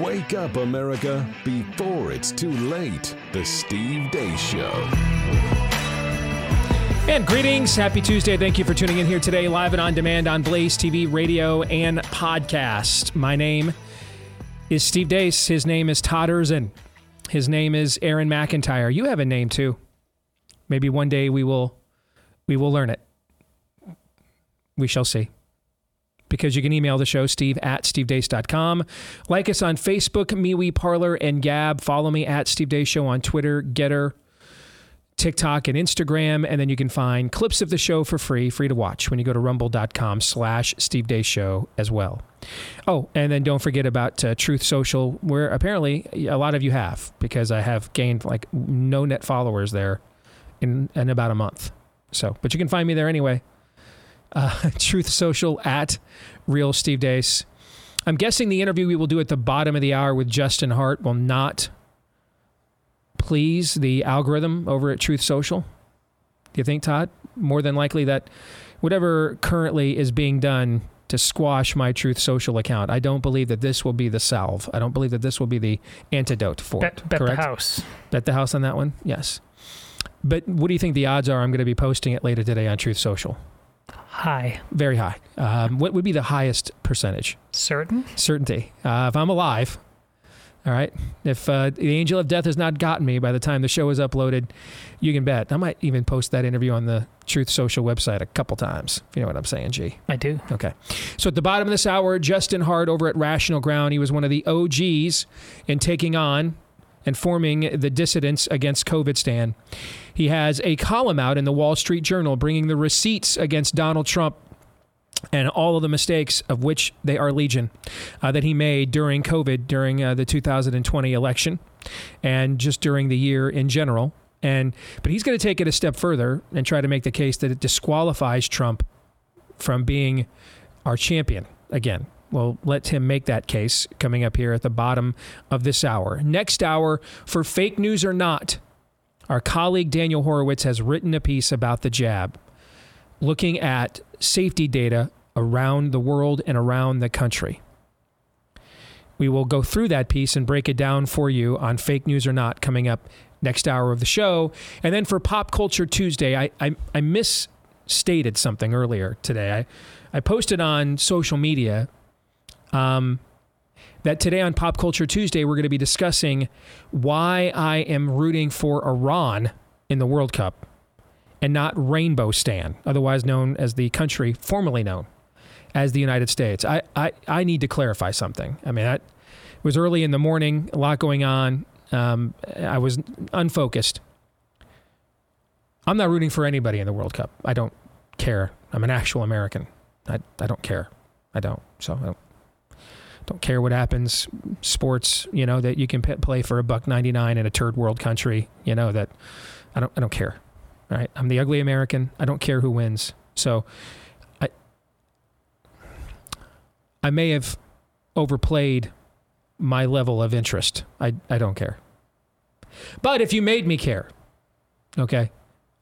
Wake up, America, before it's too late. The Steve Deace Show. And greetings. Happy Tuesday. Thank you for tuning in here today, live and on demand on Blaze TV, radio, and podcast. My name is Steve Deace. His name is Todd Erzen. His name is Aaron McIntyre. You have a name too. Maybe one day we will we will learn it. We shall see. Because you can email the show, steve at stevedeace.com. Like us on Facebook, MeWe, Parler, and Gab. Follow me at Steve Deace Show on Twitter, Gettr, TikTok, and Instagram. And then you can find clips of the show for free, free to watch when you go to rumble.com slash Steve Deace Show as well. Oh, and then don't forget about uh, Truth Social, where apparently a lot of you have, because I have gained like no net followers there in, in about a month. So, but you can find me there anyway. Uh, Truth Social at Real Steve Deace. I'm guessing the interview we will do at the bottom of the hour with Justin Hart will not please the algorithm over at Truth Social. Do you think, Todd? More than likely that whatever currently is being done to squash my Truth Social account, I don't believe that this will be the salve. I don't believe that this will be the antidote for Bet, it. bet correct? the house. Bet the house on that one? Yes. But what do you think the odds are I'm going to be posting it later today on Truth Social? Hi. Very high. Um, what would be the highest percentage? Certain? Certainty. Uh, if I'm alive, all right. If uh, the angel of death has not gotten me by the time the show is uploaded, you can bet I might even post that interview on the Truth Social website a couple times. If you know what I'm saying, G. I do. Okay. So at the bottom of this hour, Justin Hart over at Rational Ground, he was one of the OGs in taking on and forming the dissidents against COVID stand. He has a column out in the Wall Street Journal bringing the receipts against Donald Trump and all of the mistakes of which they are legion uh, that he made during COVID, during uh, the 2020 election, and just during the year in general. And but he's going to take it a step further and try to make the case that it disqualifies Trump from being our champion again. We'll let him make that case coming up here at the bottom of this hour. Next hour, for fake news or not, our colleague Daniel Horowitz has written a piece about the jab, looking at safety data around the world and around the country. We will go through that piece and break it down for you on fake news or not coming up next hour of the show. And then for Pop Culture Tuesday, I, I, I misstated something earlier today. I, I posted on social media um, that today on Pop Culture Tuesday, we're going to be discussing why I am rooting for Iran in the World Cup and not Rainbow Stan, otherwise known as the country formerly known as the United States. I, I, I need to clarify something. I mean, it was early in the morning, a lot going on. Um, I was unfocused. I'm not rooting for anybody in the World Cup. I don't care. I'm an actual American. I, I don't care. I don't. So I don't, don't care what happens. Sports, you know, that you can p- play for a buck 99 in a third world country, you know, that I don't, I don't care. Right. I'm the ugly American. I don't care who wins. So I, I may have overplayed my level of interest. I, I don't care. But if you made me care, okay,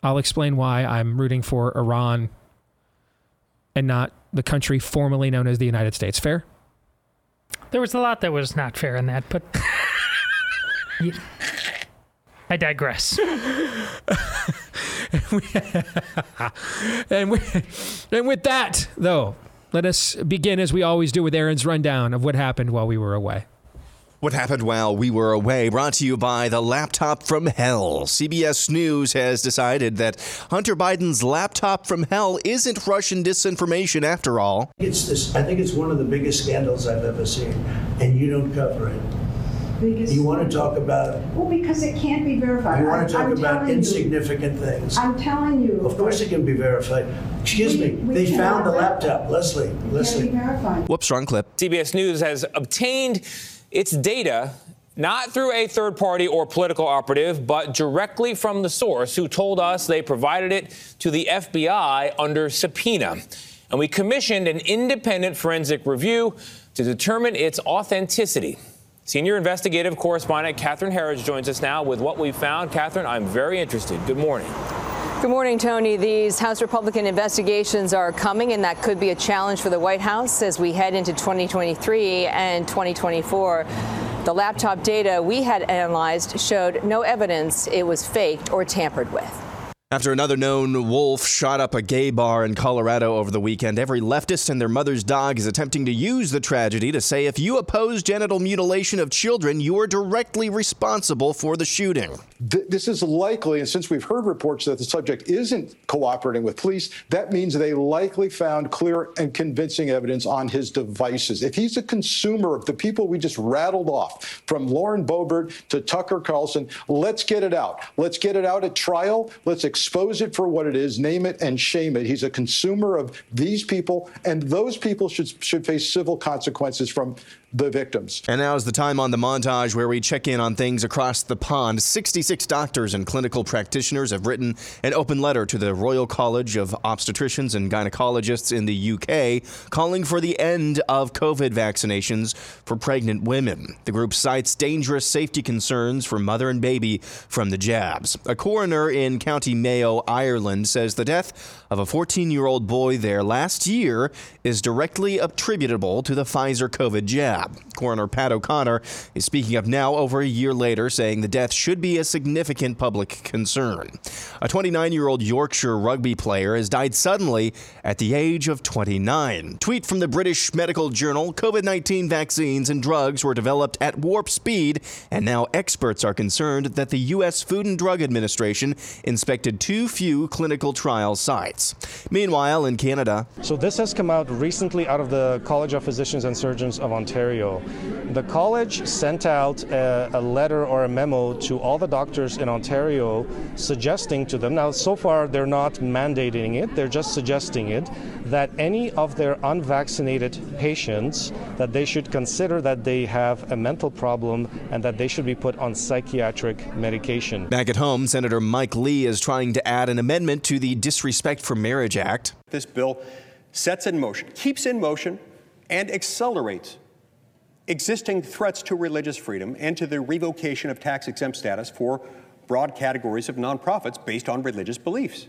I'll explain why I'm rooting for Iran and not the country formerly known as the United States. Fair? There was a lot that was not fair in that, but Yeah. I digress. and, we, and with that, though, let us begin as we always do with Aaron's rundown of what happened while we were away. What happened while we were away? Brought to you by the laptop from hell. CBS News has decided that Hunter Biden's laptop from hell isn't Russian disinformation after all. It's this. I think it's one of the biggest scandals I've ever seen, and you don't cover it. Because, You want to talk about. well, because it can't be verified. You want to talk I'm about telling you. insignificant things. I'm telling you. Of course, it can be verified. Excuse We- me. we They found the laptop, Lesley. It can't be Lesley. verified. Whoops, wrong clip. CBS News has obtained It's data not through a third party or political operative, but directly from the source who told us they provided it to the FBI under subpoena. And we commissioned an independent forensic review to determine its authenticity. Senior investigative correspondent Catherine Herridge joins us now with what we found. Catherine, I'm very interested. Good morning. Good morning, Tony. These House Republican investigations are coming, and that could be a challenge for the White House as we head into 2023 and 2024. The laptop data we had analyzed showed no evidence it was faked or tampered with. After another known wolf shot up a gay bar in Colorado over the weekend, every leftist and their mother's dog is attempting to use the tragedy to say if you oppose genital mutilation of children, you are directly responsible for the shooting. This is likely, and since we've heard reports that the subject isn't cooperating with police, that means they likely found clear and convincing evidence on his devices. If he's a consumer of the people we just rattled off, from Lauren Boebert to Tucker Carlson, let's get it out. Let's get it out at trial. Let's expose it for what it is, name it and shame it. He's a consumer of these people, and those people should should face civil consequences from the victims. And now is the time on the montage where we check in on things across the pond. 66 doctors and clinical practitioners have written an open letter to the Royal College of Obstetricians and Gynecologists in the UK calling for the end of COVID vaccinations for pregnant women. The group cites dangerous safety concerns for mother and baby from the jabs. A coroner in County Mayo, Ireland says the death of a 14 year old boy there last year is directly attributable to the Pfizer COVID jab. Coroner Pat O'Connor is speaking up now over a year later, saying the death should be a significant public concern. A 29 year old Yorkshire rugby player has died suddenly at the age of 29. Tweet from the British Medical Journal COVID 19 vaccines and drugs were developed at warp speed, and now experts are concerned that the U.S. Food and Drug Administration inspected too few clinical trial sites. Meanwhile, in Canada, so this has come out recently out of the College of Physicians and Surgeons of Ontario. The college sent out a, a, letter or a memo to all the doctors in Ontario suggesting to them, now so far they're not mandating it, they're just suggesting it, that any of their unvaccinated patients, that they should consider that they have a mental problem and that they should be put on psychiatric medication. Back at home, Senator Mike Lee is trying to add an amendment to the Disrespect for Marriage Act. This bill sets in motion, keeps in motion, and accelerates existing threats to religious freedom and to the revocation of tax exempt status for broad categories of nonprofits based on religious beliefs.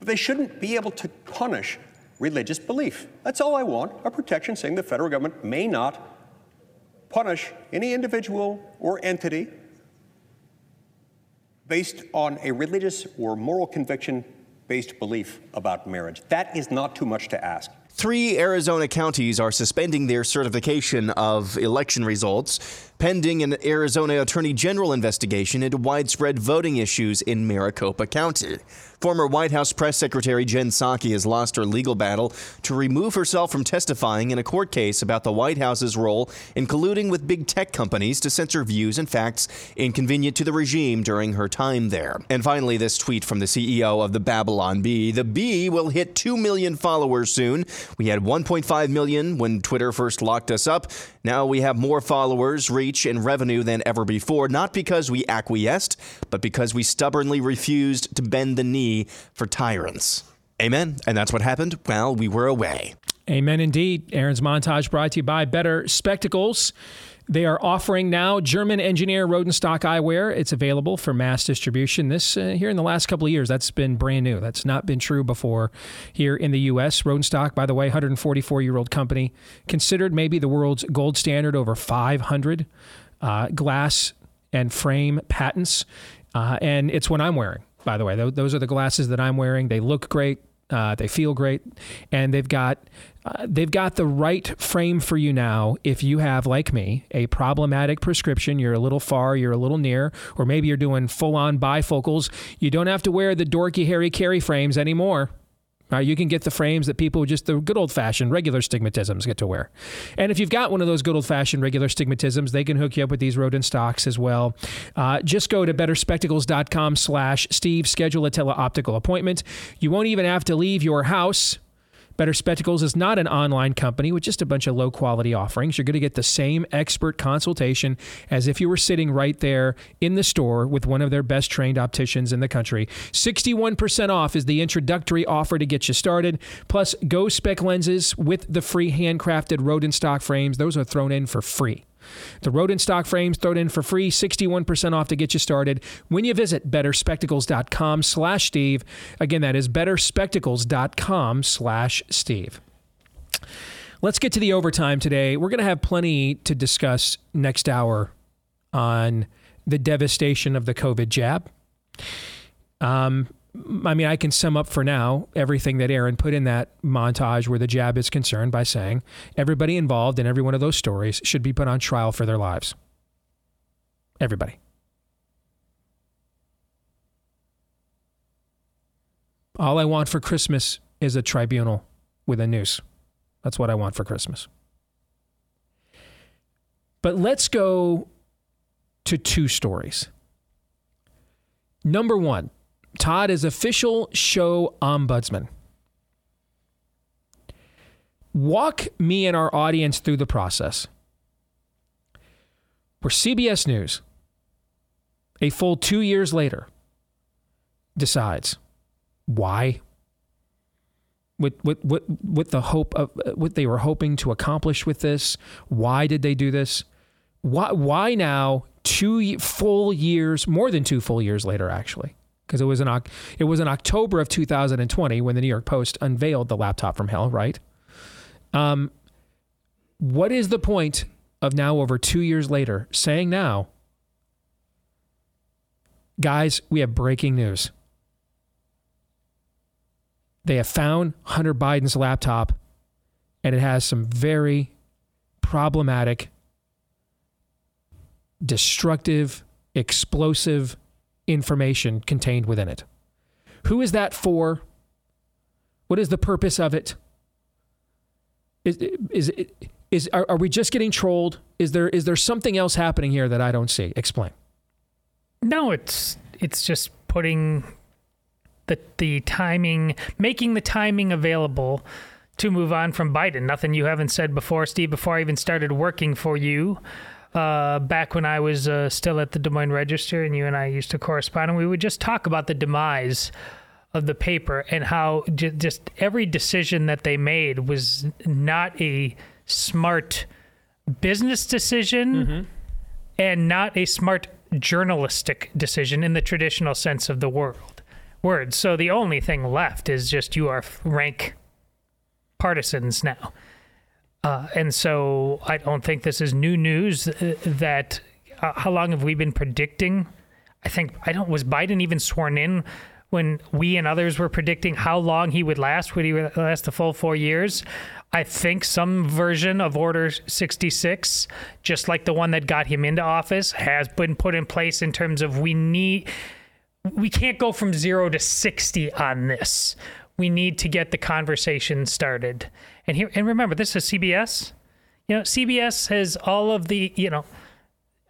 But they shouldn't be able to punish religious belief. That's all I want a protection saying the federal government may not punish any individual or entity based on a religious or moral conviction based belief about marriage. That is not too much to ask. Three Arizona counties are suspending their certification of election results pending an Arizona Attorney General investigation into widespread voting issues in Maricopa County. Former White House Press Secretary Jen Psaki has lost her legal battle to remove herself from testifying in a court case about the White House's role in colluding with big tech companies to censor views and facts inconvenient to the regime during her time there. And finally, this tweet from the CEO of the Babylon Bee. The Bee will hit 2 million followers soon. We had 1.5 million when Twitter first locked us up. Now we have more followers, reach, and revenue than ever before, not because we acquiesced, but because we stubbornly refused to bend the knee for tyrants. Amen. And that's what happened while we were away. Amen indeed. Aaron's montage brought to you by Better Spectacles. They are offering now German engineer Rodenstock eyewear. It's available for mass distribution. This uh, here in the last couple of years, that's been brand new. That's not been true before here in the U.S. Rodenstock, by the way, 144 year old company, considered maybe the world's gold standard, over 500 uh, glass and frame patents, uh, and it's what I'm wearing. By the way, those are the glasses that I'm wearing. They look great. Uh, they feel great, and they've got uh, they've got the right frame for you now. If you have, like me, a problematic prescription, you're a little far, you're a little near, or maybe you're doing full-on bifocals, you don't have to wear the dorky Harry Caray frames anymore. Uh, you can get the frames that people just the good old fashioned regular stigmatisms get to wear. And if you've got one of those good old fashioned regular stigmatisms, they can hook you up with these rodent stocks as well. Uh, just go to betterspectacles.com slash Steve, schedule a teleoptical appointment. You won't even have to leave your house Better Spectacles is not an online company with just a bunch of low quality offerings. You're going to get the same expert consultation as if you were sitting right there in the store with one of their best trained opticians in the country. 61% off is the introductory offer to get you started. Plus, Go Spec lenses with the free handcrafted Rodenstock frames, those are thrown in for free. The rodent stock frames thrown in for free, 61% off to get you started when you visit betterspectacles.com slash Steve. Again, that is betterspectacles.com slash Steve. Let's get to the overtime today. We're going to have plenty to discuss next hour on the devastation of the COVID jab. Um, I mean, I can sum up for now everything that Aaron put in that montage where the jab is concerned by saying everybody involved in every one of those stories should be put on trial for their lives. Everybody. All I want for Christmas is a tribunal with a noose. That's what I want for Christmas. But let's go to two stories. Number one, Todd is official show ombudsman. Walk me and our audience through the process. Where CBS News, a full two years later, decides why with, with, with, with the hope of what they were hoping to accomplish with this. Why did they do this? Why, why now, two full years, more than two full years later, actually? Because it was in it was in October of 2020 when the New York Post unveiled the laptop from hell, right? Um, what is the point of now over two years later saying now, guys, we have breaking news. They have found Hunter Biden's laptop, and it has some very problematic, destructive, explosive information contained within it. Who is that for? What is the purpose of it? Is is is are, are we just getting trolled? Is there is there something else happening here that I don't see? Explain. No, it's it's just putting the the timing, making the timing available to move on from Biden. Nothing you haven't said before, Steve. Before I even started working for you, uh, back when I was uh, still at the Des Moines Register, and you and I used to correspond, and we would just talk about the demise of the paper and how j- just every decision that they made was not a smart business decision mm-hmm. and not a smart journalistic decision in the traditional sense of the world word. So the only thing left is just you are rank partisans now. Uh, and so I don't think this is new news uh, that uh, how long have we been predicting? I think I don't was Biden even sworn in when we and others were predicting how long he would last. Would he last the full four years? I think some version of Order 66, just like the one that got him into office, has been put in place in terms of we need we can't go from zero to 60 on this. We need to get the conversation started. And here, and remember, this is CBS. You know, CBS has all of the, you know,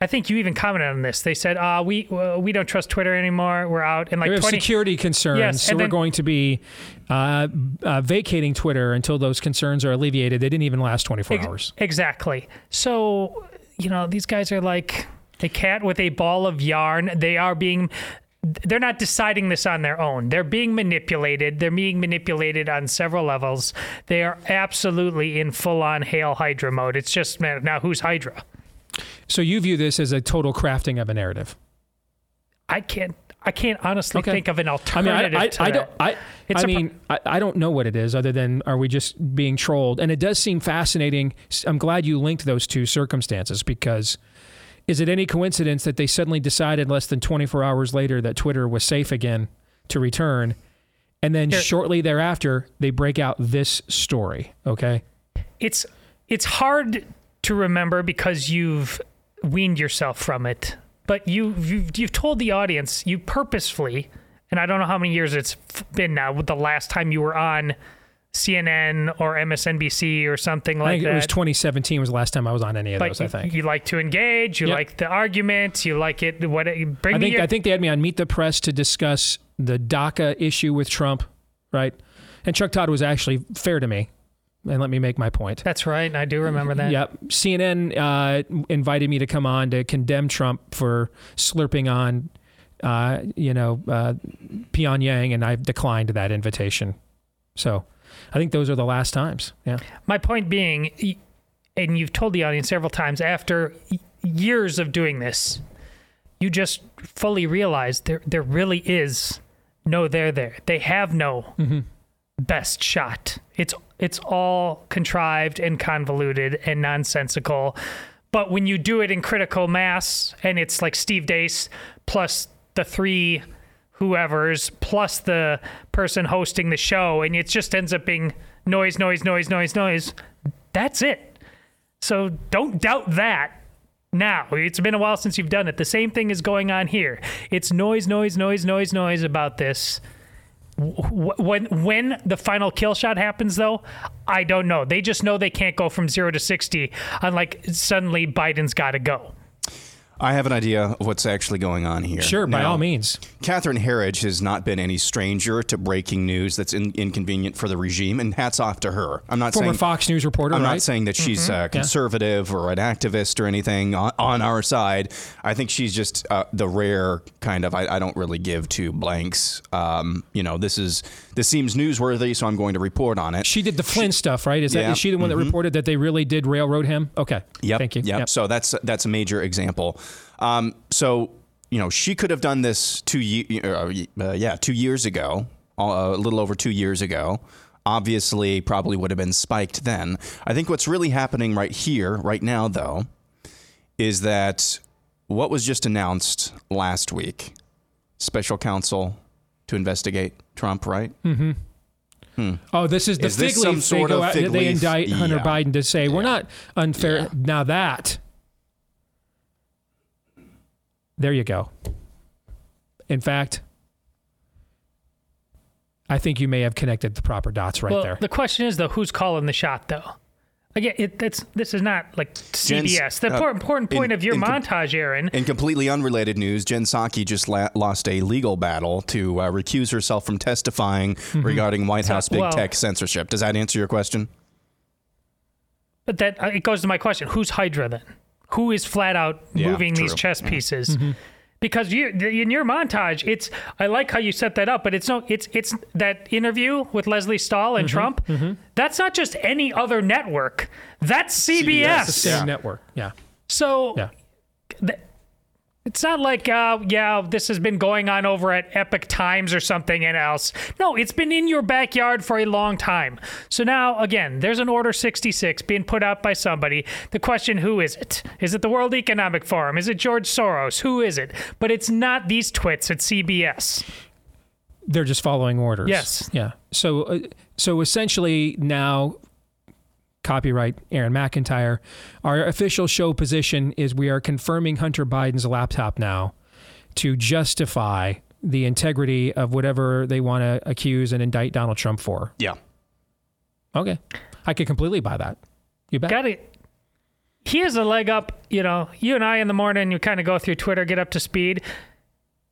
I think you even commented on this. They said, uh, "We uh, we don't trust Twitter anymore. We're out." And like we have 20, security concerns, yes, so we're going to be uh, uh, vacating Twitter until those concerns are alleviated. They didn't even last 24 ex- hours. Exactly. So you know, these guys are like a cat with a ball of yarn. They are being they're not deciding this on their own. They're being manipulated. They're being manipulated on several levels. They are absolutely in full on Hail Hydra mode. It's just now who's Hydra? So you view this as a total crafting of a narrative? I can't. I can't honestly okay. think of an alternative. I mean, I, I, I don't. I, I mean, I, I don't know what it is other than are we just being trolled? And it does seem fascinating. I'm glad you linked those two circumstances because is it any coincidence that they suddenly decided less than 24 hours later that Twitter was safe again to return? And then Here. shortly thereafter, they break out this story. Okay. It's it's hard to remember because you've weaned yourself from it, but you you've, you've told the audience you purposefully, and I don't know how many years it's been now. With the last time you were on CNN or MSNBC or something like I think that. It was 2017 was the last time I was on any of but those. I think you like to engage. You yep. like the argument. You like it. What bring I think your- I think they had me on Meet the Press to discuss the DACA issue with Trump, right? And Chuck Todd was actually fair to me. And let me make my point. That's right. I do remember that. Yep. CNN uh, invited me to come on to condemn Trump for slurping on, uh, you know, uh, Pyongyang, and I declined that invitation. So I think those are the last times. Yeah. My point being, and you've told the audience several times, after years of doing this, you just fully realize there there really is no there there. They have no mm-hmm. best shot. It's it's all contrived and convoluted and nonsensical. But when you do it in critical mass and it's like Steve Deace plus the three whoever's plus the person hosting the show and it just ends up being noise noise noise noise noise. That's it. So don't doubt that now. It's been a while since you've done it. The same thing is going on here. It's noise noise noise noise noise about this. When when the final kill shot happens though i don't know. They just know they can't go from 0 to 60 unlike suddenly biden's got to go I have an idea of what's actually going on here. Sure, by Now, all means. Catherine Herridge has not been any stranger to breaking news that's in, inconvenient for the regime, and hats off to her. I'm not Former saying Fox News reporter, I'm right? not saying that she's Mhm. uh, Yeah. conservative or an activist or anything on, on our side. I think she's just uh, the rare kind of. I, I don't really give two blanks. Um, you know, this is this seems newsworthy, so I'm going to report on it. She did the Flynn stuff, right? Is that Yeah. is she the one that Mhm. reported that they really did railroad him? Okay. Yep. Thank you. Yep. So that's that's a major example. Um, so you know, she could have done this two ye- uh, uh, yeah two years ago, uh, a little over two years ago. Obviously, probably would have been spiked then. I think what's really happening right here, right now, though, is that what was just announced last week, special counsel to investigate Trump, right? Mm-hmm. Hmm. Oh, this is the Is fig this some leaf. sort they, go of out- fig they leaf? indict Hunter Yeah. Biden to say we're not unfair. Now that, there you go. In fact, I think you may have connected the proper dots right well, there. The question is though, who's calling the shot though? Again, it, it's this is not like CBS. the uh, important, point in- of your in montage, Aaron. In completely unrelated news, Jen Psaki just la- lost a legal battle to uh, recuse herself from testifying regarding White So- House big well- tech censorship. Does that answer your question? But that uh, it goes to my question: Who's Hydra then? Who is flat out Yeah, moving these true. chess Yeah. pieces? Because you in your montage, it's I like how you set that up, but it's no, it's it's that interview with Lesley Stahl and mm-hmm, Trump. Mm-hmm. That's not just any other network. That's CBS. the same network. Yeah. So Yeah. th- it's not like, uh, yeah, this has been going on over at Epoch Times or something and else. No, it's been in your backyard for a long time. So now, again, there's an Order 66 being put out by somebody. The question, who is it? Is it the World Economic Forum? Is it George Soros? Who is it? But it's not these twits at CBS. They're just following orders. Yes. Yeah. So uh, so essentially now copyright Aaron McIntyre. Our official show position is we are confirming Hunter Biden's laptop now to justify the integrity of whatever they want to accuse and indict Donald Trump for. Yeah. Okay. I could completely buy that. You bet. Got it. He has a leg up. You know, you and I in the morning, you kind of go through Twitter, get up to speed.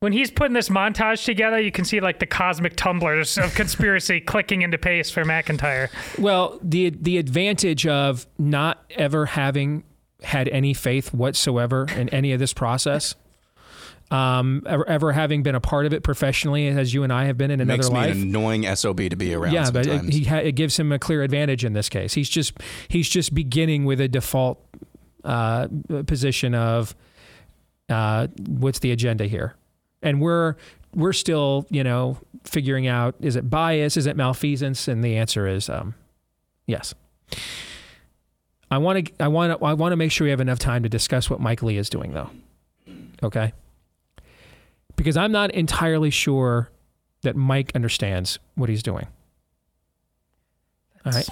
When he's putting this montage together, you can see like the cosmic tumblers of conspiracy clicking into paste for McIntyre. Well, the the advantage of not ever having had any faith whatsoever in any of this process, um, ever, ever having been a part of it professionally, as you and I have been in another Makes me life. an annoying SOB to be around yeah, but it, he ha- it gives him a clear advantage in this case. He's just he's just beginning with a default uh, position of uh, what's the agenda here, and we're we're still you know figuring out is it bias, is it malfeasance, and the answer is um, yes. I want to I want to I want to make sure we have enough time to discuss what Mike Lee is doing though. Okay? Because I'm not entirely sure that Mike understands what he's doing. All right?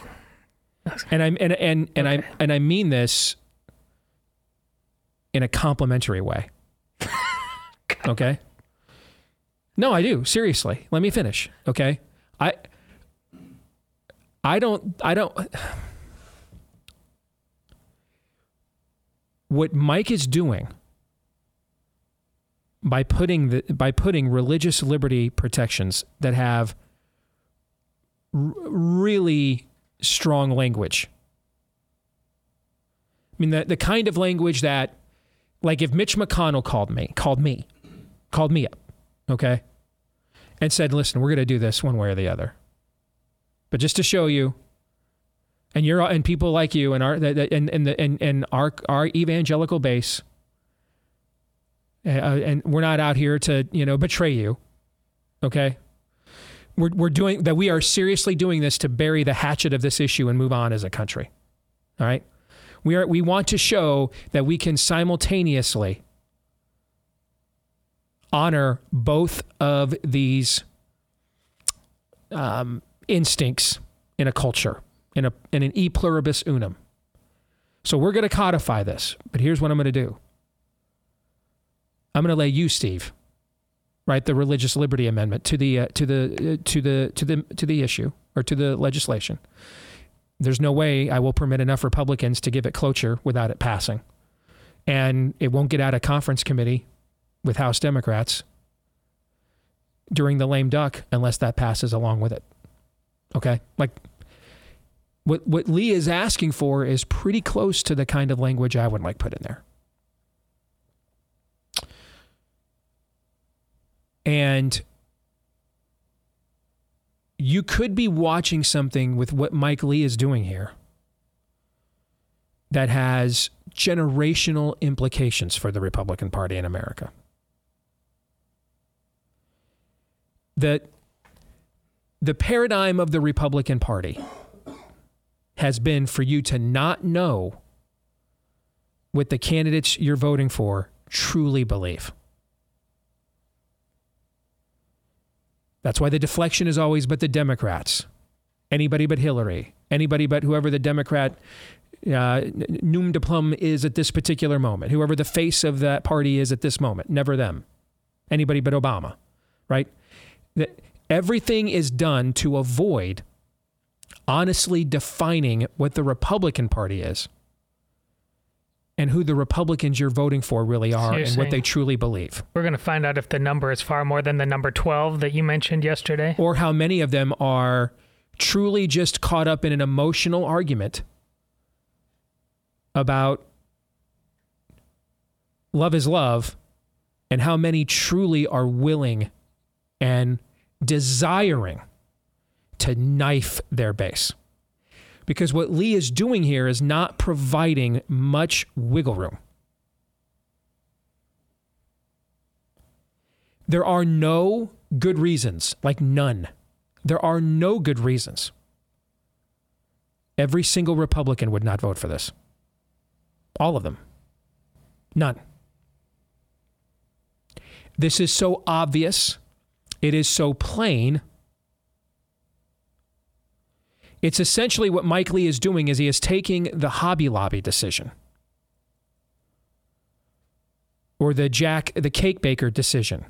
And I'm and and and I and I mean this in a complimentary way. okay? No, I do. Seriously. Let me finish, okay? I I don't I don't what Mike is doing by putting the by putting religious liberty protections that have r- really strong language. I mean, the, the kind of language that, like, if Mitch McConnell called me, called me, called me up, okay, and said, listen, we're going to do this one way or the other. But just to show you, and you're and people like you and our and and the, and, and our our evangelical base, uh, and we're not out here to you know betray you, okay? We're we're doing that. We are seriously doing this to bury the hatchet of this issue and move on as a country. All right, we are we want to show that we can simultaneously honor both of these um, instincts in a culture, in, a, in an e pluribus unum. So we're going to codify this, but here's what I'm going to do I'm going to lay you, Steve, right, the religious liberty amendment to the, uh, to, the, uh, to, the, to, the, to the issue or to the legislation. There's no way I will permit enough Republicans to give it cloture without it passing. And it won't get out of conference committee with House Democrats during the lame duck unless that passes along with it. Okay? Like what what Lee is asking for is pretty close to the kind of language I would like put in there. And you could be watching something with what Mike Lee is doing here that has generational implications for the Republican Party in America. That the paradigm of the Republican Party has been for you to not know what the candidates you're voting for truly believe. That's why the deflection is always but the Democrats. Anybody but Hillary. Anybody but whoever the Democrat uh, de plume is at this particular moment. Whoever the face of that party is at this moment. Never them. Anybody but Obama, right? That everything is done to avoid honestly defining what the Republican Party is and who the Republicans you're voting for really are So and what they truly believe. We're going to find out if the number is far more than the number 12 that you mentioned yesterday. or how many of them are truly just caught up in an emotional argument about love is love, and how many truly are willing and desiring to knife their base. Because what Lee is doing here is not providing much wiggle room. There are no good reasons, like none. There are no good reasons. Every single Republican would not vote for this. All of them. None. This is so obvious. It is so plain. It's essentially what Mike Lee is doing is he is taking the Hobby Lobby decision or the Jack the cake baker decision.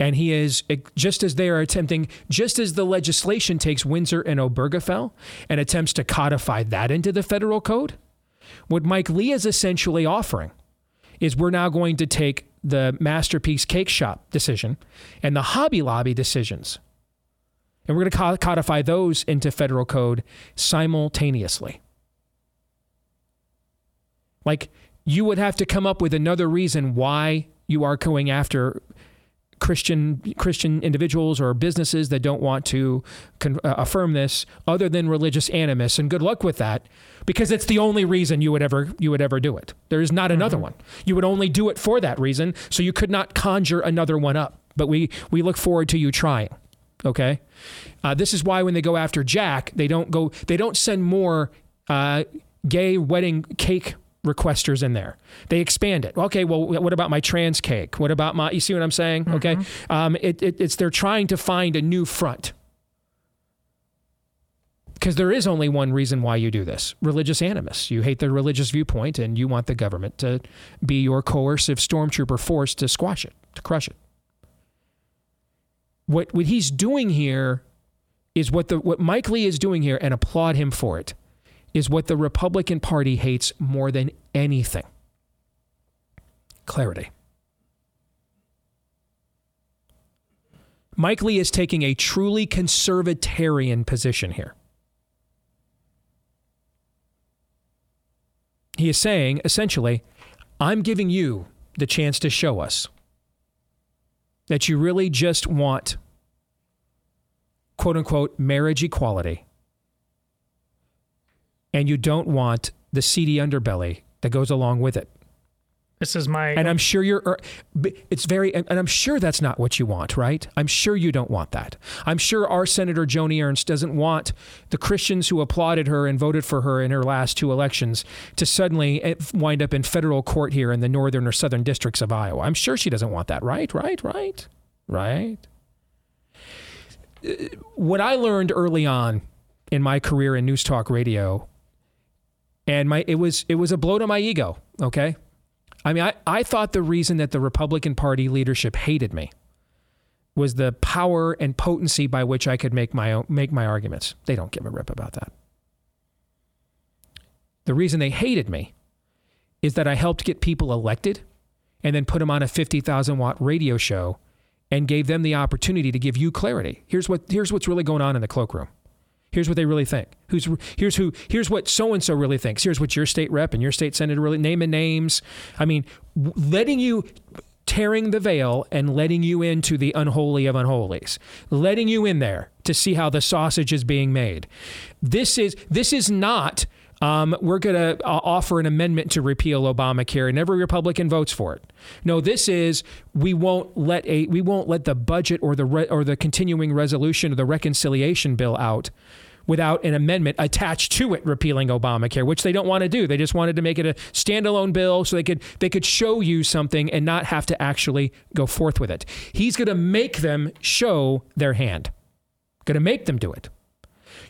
And he is just as they are attempting, just as the legislation takes Windsor and Obergefell and attempts to codify that into the federal code, what Mike Lee is essentially offering is we're now going to take the Masterpiece Cake Shop decision and the Hobby Lobby decisions, and we're going to codify those into federal code simultaneously. Like, you would have to come up with another reason why you are going after Christian Christian individuals or businesses that don't want to con- uh, affirm this, other than religious animus. And good luck with that, because it's the only reason you would ever you would ever do it. There is not another one. You would only do it for that reason, so you could not conjure another one up. But we we look forward to you trying. Okay, uh, this is why when they go after Jack, they don't go they don't send more uh, gay wedding cake requesters in there. They expand it. Okay, well, what about my trans cake? What about my? You see what I'm saying? Okay, um, it, it, it's they're trying to find a new front because there is only one reason why you do this: religious animus. You hate the religious viewpoint, and you want the government to be your coercive stormtrooper force to squash it, to crush it. What what he's doing here is what the what Mike Lee is doing here, and applaud him for it is what the Republican Party hates more than anything clarity. Mike Lee is taking a truly conservatarian position here. He is saying, essentially, I'm giving you the chance to show us that you really just want, quote unquote, marriage equality. And you don't want the seedy underbelly that goes along with it. This is my. And I'm sure you're. er, It's very. And I'm sure that's not what you want, right? I'm sure you don't want that. I'm sure our Senator Joni Ernst doesn't want the Christians who applauded her and voted for her in her last two elections to suddenly eh, wind up in federal court here in the northern or southern districts of Iowa. I'm sure she doesn't want that, right? Right? Right? Right? Uh, What I learned early on in my career in news talk radio, and my it was it was a blow to my ego. Okay. I mean, I, I thought the reason that the Republican Party leadership hated me was the power and potency by which I could make my own, make my arguments. They don't give a rip about that. The reason they hated me is that I helped get people elected and then put them on a 50,000 watt radio show and gave them the opportunity to give you clarity. Here's what here's what's really going on in the cloakroom. Here's what they really think. Who's here's who here's what so and so really thinks. Here's what your state rep and your state senator really naming names. I mean, letting you tearing the veil and letting you into the unholy of unholies. Letting you in there to see how the sausage is being made. This is this is not um, we're going to uh, offer an amendment to repeal Obamacare, and every Republican votes for it. No, this is we won't let a we won't let the budget or the re, or the continuing resolution or the reconciliation bill out without an amendment attached to it repealing Obamacare, which they don't want to do. They just wanted to make it a standalone bill so they could they could show you something and not have to actually go forth with it. He's going to make them show their hand. Going to make them do it.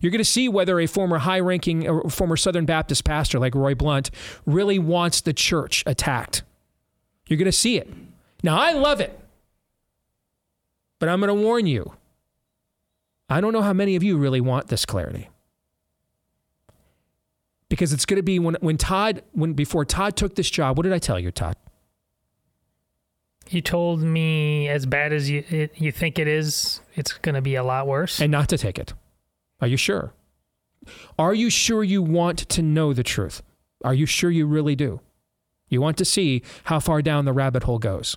You're going to see whether a former high ranking or uh, former Southern Baptist pastor like Roy Blunt really wants the church attacked. You're going to see it. Now, I love it, but I'm going to warn you. I don't know how many of you really want this clarity. Because it's going to be when, when Todd, when before Todd took this job, what did I tell you, Todd? You told me as bad as you it, you think it is, it's going to be a lot worse. And not to take it. Are you sure? Are you sure you want to know the truth? Are you sure you really do? You want to see how far down the rabbit hole goes.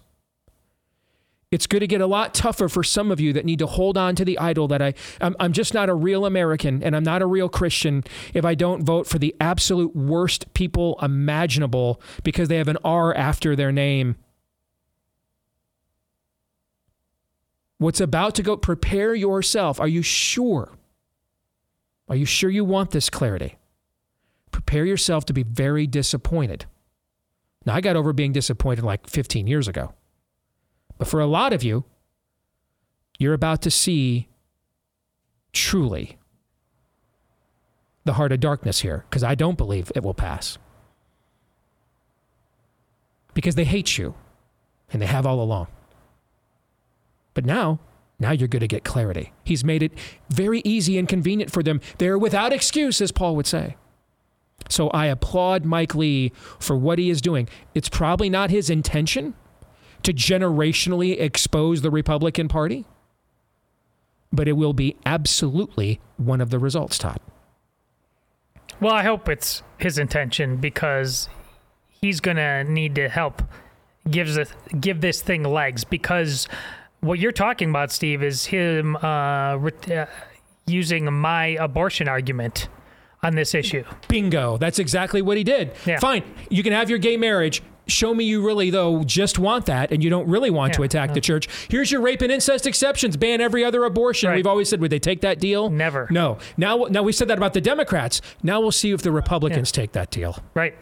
It's going to get a lot tougher for some of you that need to hold on to the idol that I, I'm, I'm just not a real American and I'm not a real Christian if I don't vote for the absolute worst people imaginable because they have an R after their name. What's about to go, prepare yourself. Are you sure? Are you sure you want this clarity? Prepare yourself to be very disappointed. Now, I got over being disappointed like 15 years ago. But for a lot of you, you're about to see truly the heart of darkness here because I don't believe it will pass. Because they hate you and they have all along. But now, now you're going to get clarity. He's made it very easy and convenient for them. They're without excuse, as Paul would say. So I applaud Mike Lee for what he is doing. It's probably not his intention to generationally expose the Republican Party, but it will be absolutely one of the results, Todd. Well, I hope it's his intention because he's going to need to help gives it, give this thing legs because what you're talking about, Steve, is him uh, re- uh, using my abortion argument on this issue. Bingo. That's exactly what he did. Yeah. Fine. You can have your gay marriage. Show me you really, though, just want that and you don't really want to attack yeah. the church. Here's your rape and incest exceptions. Ban every other abortion. Right. We've always said, would they take that deal? Never. No. Now, now we said that about the Democrats. Now we'll see if the Republicans take that deal. Right.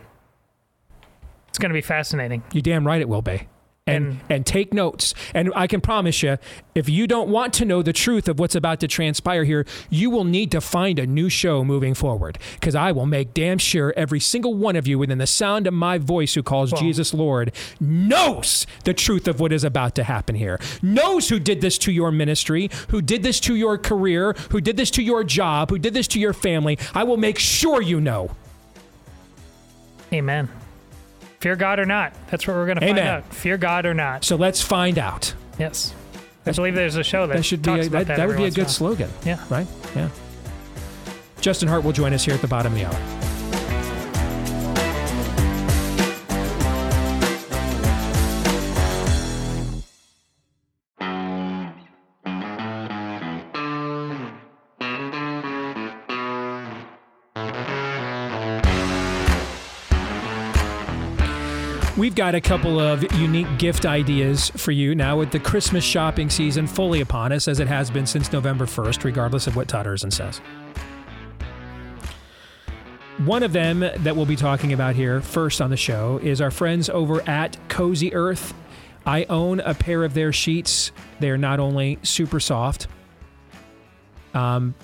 It's going to be fascinating. You damn right it will be. And, mm. and take notes. And I can promise you, if you don't want to know the truth of what's about to transpire here, you will need to find a new show moving forward. Because I will make damn sure every single one of you within the sound of my voice who calls Jesus Lord knows the truth of what is about to happen here, knows who did this to your ministry, who did this to your career, who did this to your job, who did this to your family. I will make sure you know. Amen. Fear God or not. That's what we're going to find Amen. out. Fear God or not. So let's find out. Yes. I believe there's a show that, that should be talks a, about that, that. that would be a good slogan. Yeah. Right? Yeah. Justin Hart will join us here at the bottom of the hour. Got a couple of unique gift ideas for you now with the Christmas shopping season fully upon us, as it has been since November 1st, regardless of what Todd Erzen says. One of them that we'll be talking about here first on the show is our friends over at Cozy Earth. I own a pair of their sheets. They're not only super soft, um,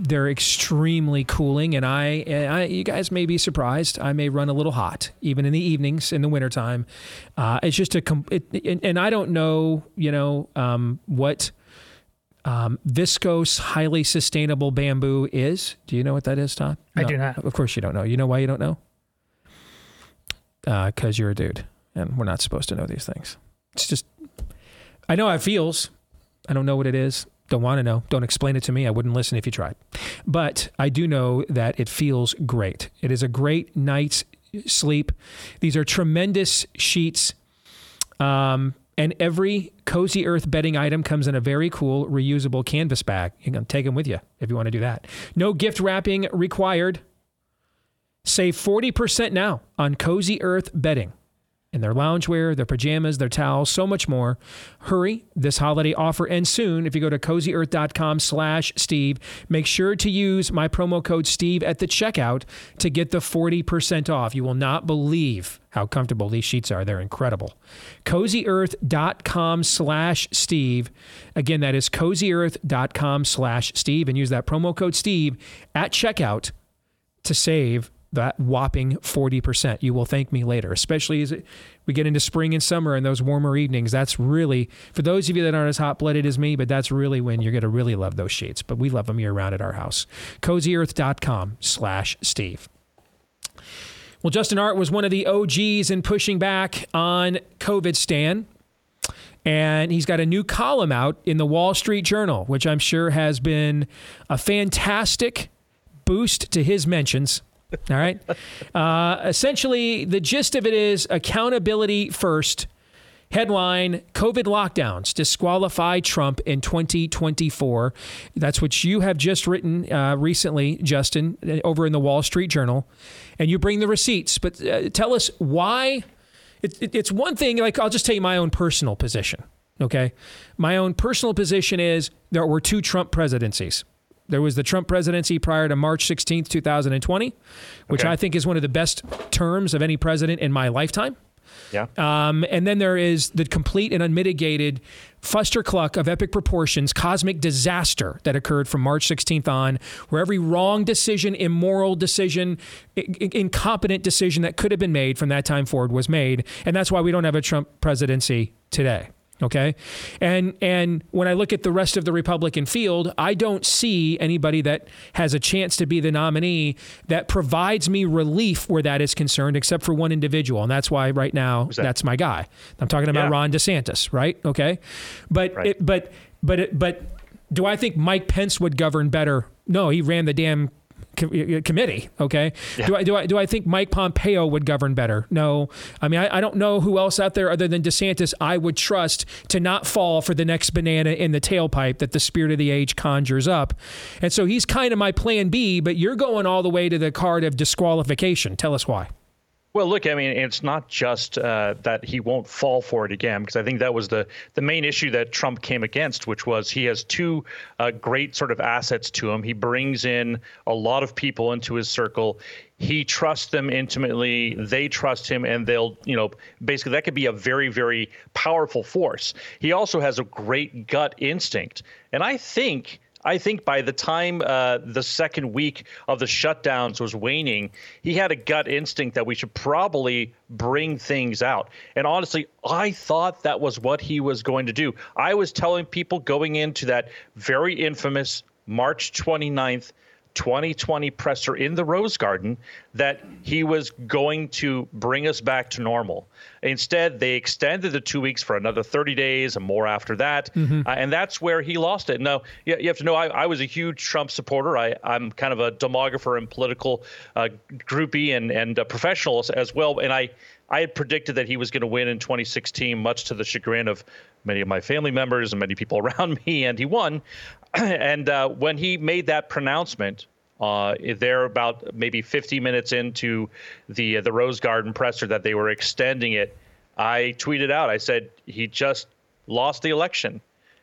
they're extremely cooling, and I, I, you guys may be surprised. I may run a little hot, even in the evenings in the wintertime. Uh, it's just a, it, it, and I don't know, you know, um, what um, viscose, highly sustainable bamboo is. Do you know what that is, Todd? I do not. Of course you don't know. You know why you don't know? Because uh, you're a dude, and we're not supposed to know these things. It's just, I know how it feels. I don't know what it is. Don't want to know. Don't explain it to me. I wouldn't listen if you tried. But I do know that it feels great. It is a great night's sleep. These are tremendous sheets. Um, and every Cozy Earth bedding item comes in a very cool reusable canvas bag. You can take them with you if you want to do that. No gift wrapping required. Save 40% now on Cozy Earth bedding and their loungewear, their pajamas, their towels, so much more. Hurry, this holiday offer ends soon. If you go to cozyearth.com slash Steve, make sure to use my promo code Steve at the checkout to get the 40% off. You will not believe how comfortable these sheets are. They're incredible. cozyearth.com slash Steve. Again, that is cozyearth.com slash Steve and use that promo code Steve at checkout to save that whopping 40%. You will thank me later, especially as we get into spring and summer and those warmer evenings. That's really, for those of you that aren't as hot blooded as me, but that's really when you're going to really love those sheets. But we love them year round at our house. CozyEarth.com slash Steve. Well, Justin Hart was one of the OGs in pushing back on COVID Stan. And he's got a new column out in the Wall Street Journal, which I'm sure has been a fantastic boost to his mentions. All right. Uh, essentially, the gist of it is accountability first. Headline COVID lockdowns disqualify Trump in 2024. That's what you have just written uh, recently, Justin, over in the Wall Street Journal. And you bring the receipts. But uh, tell us why. It, it, it's one thing, like, I'll just tell you my own personal position. Okay. My own personal position is there were two Trump presidencies. There was the Trump presidency prior to March 16th, 2020, which Okay. I think is one of the best terms of any president in my lifetime. Yeah. Um, and then there is the complete and unmitigated fustercluck of epic proportions, cosmic disaster that occurred from March 16th on, where every wrong decision, immoral decision, i- i- incompetent decision that could have been made from that time forward was made. And that's why we don't have a Trump presidency today. Okay. And and when I look at the rest of the Republican field, I don't see anybody that has a chance to be the nominee that provides me relief where that is concerned, except for one individual. And that's why right now that? that's my guy. I'm talking about Yeah. Ron DeSantis, right? Okay. But it, but but it, but do I think Mike Pence would govern better? No, he ran the damn co- committee. Okay. Do I do I do I think Mike Pompeo would govern better? No. I mean, I, I don't know who else out there other than DeSantis I would trust to not fall for the next banana in the tailpipe that the spirit of the age conjures up. And so he's kind of my plan B. But you're going all the way to the card of disqualification. Tell us why. Well, look, I mean, it's not just uh, that he won't fall for it again, because I think that was the the main issue that Trump came against, which was he has two uh, great sort of assets to him. He brings in a lot of people into his circle. He trusts them intimately. They trust him, and they'll, you know, basically that could be a very, very powerful force. He also has a great gut instinct, and I think. I think by the time uh, the second week of the shutdowns was waning, he had a gut instinct that we should probably bring things out. And honestly, I thought that was what he was going to do. I was telling people going into that very infamous March 29th 2020 presser in the Rose Garden that he was going to bring us back to normal. Instead, they extended the two weeks for another 30 days and more after that. Mm-hmm. Uh, and that's where he lost it. Now, you, you have to know, I, I, was a huge Trump supporter. I, am kind of a demographer and political uh, groupie and, and uh, professional as well. And I, I had predicted that he was going to win in 2016, much to the chagrin of many of my family members and many people around me, and he won. and uh, when he made that pronouncement, uh, they're about maybe 50 minutes into the uh, the Rose Garden presser that they were extending it. I tweeted out, I said he just lost the election.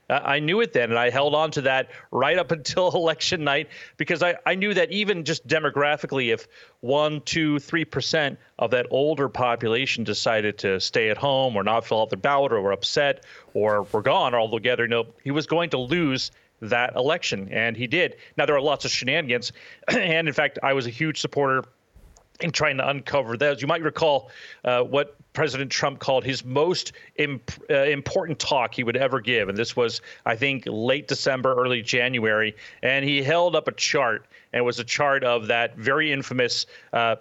I knew it then, and I held on to that right up until election night because I, I knew that even just demographically, if one, two, three percent of that older population decided to stay at home or not fill out their ballot or were upset or were gone altogether, you know, he was going to lose that election, and he did. Now there are lots of shenanigans, and in fact, I was a huge supporter in trying to uncover those. You might recall uh, what President Trump called his most imp- uh, important talk he would ever give. And this was, I think, late December, early January. And he held up a chart, and it was a chart of that very infamous. Uh,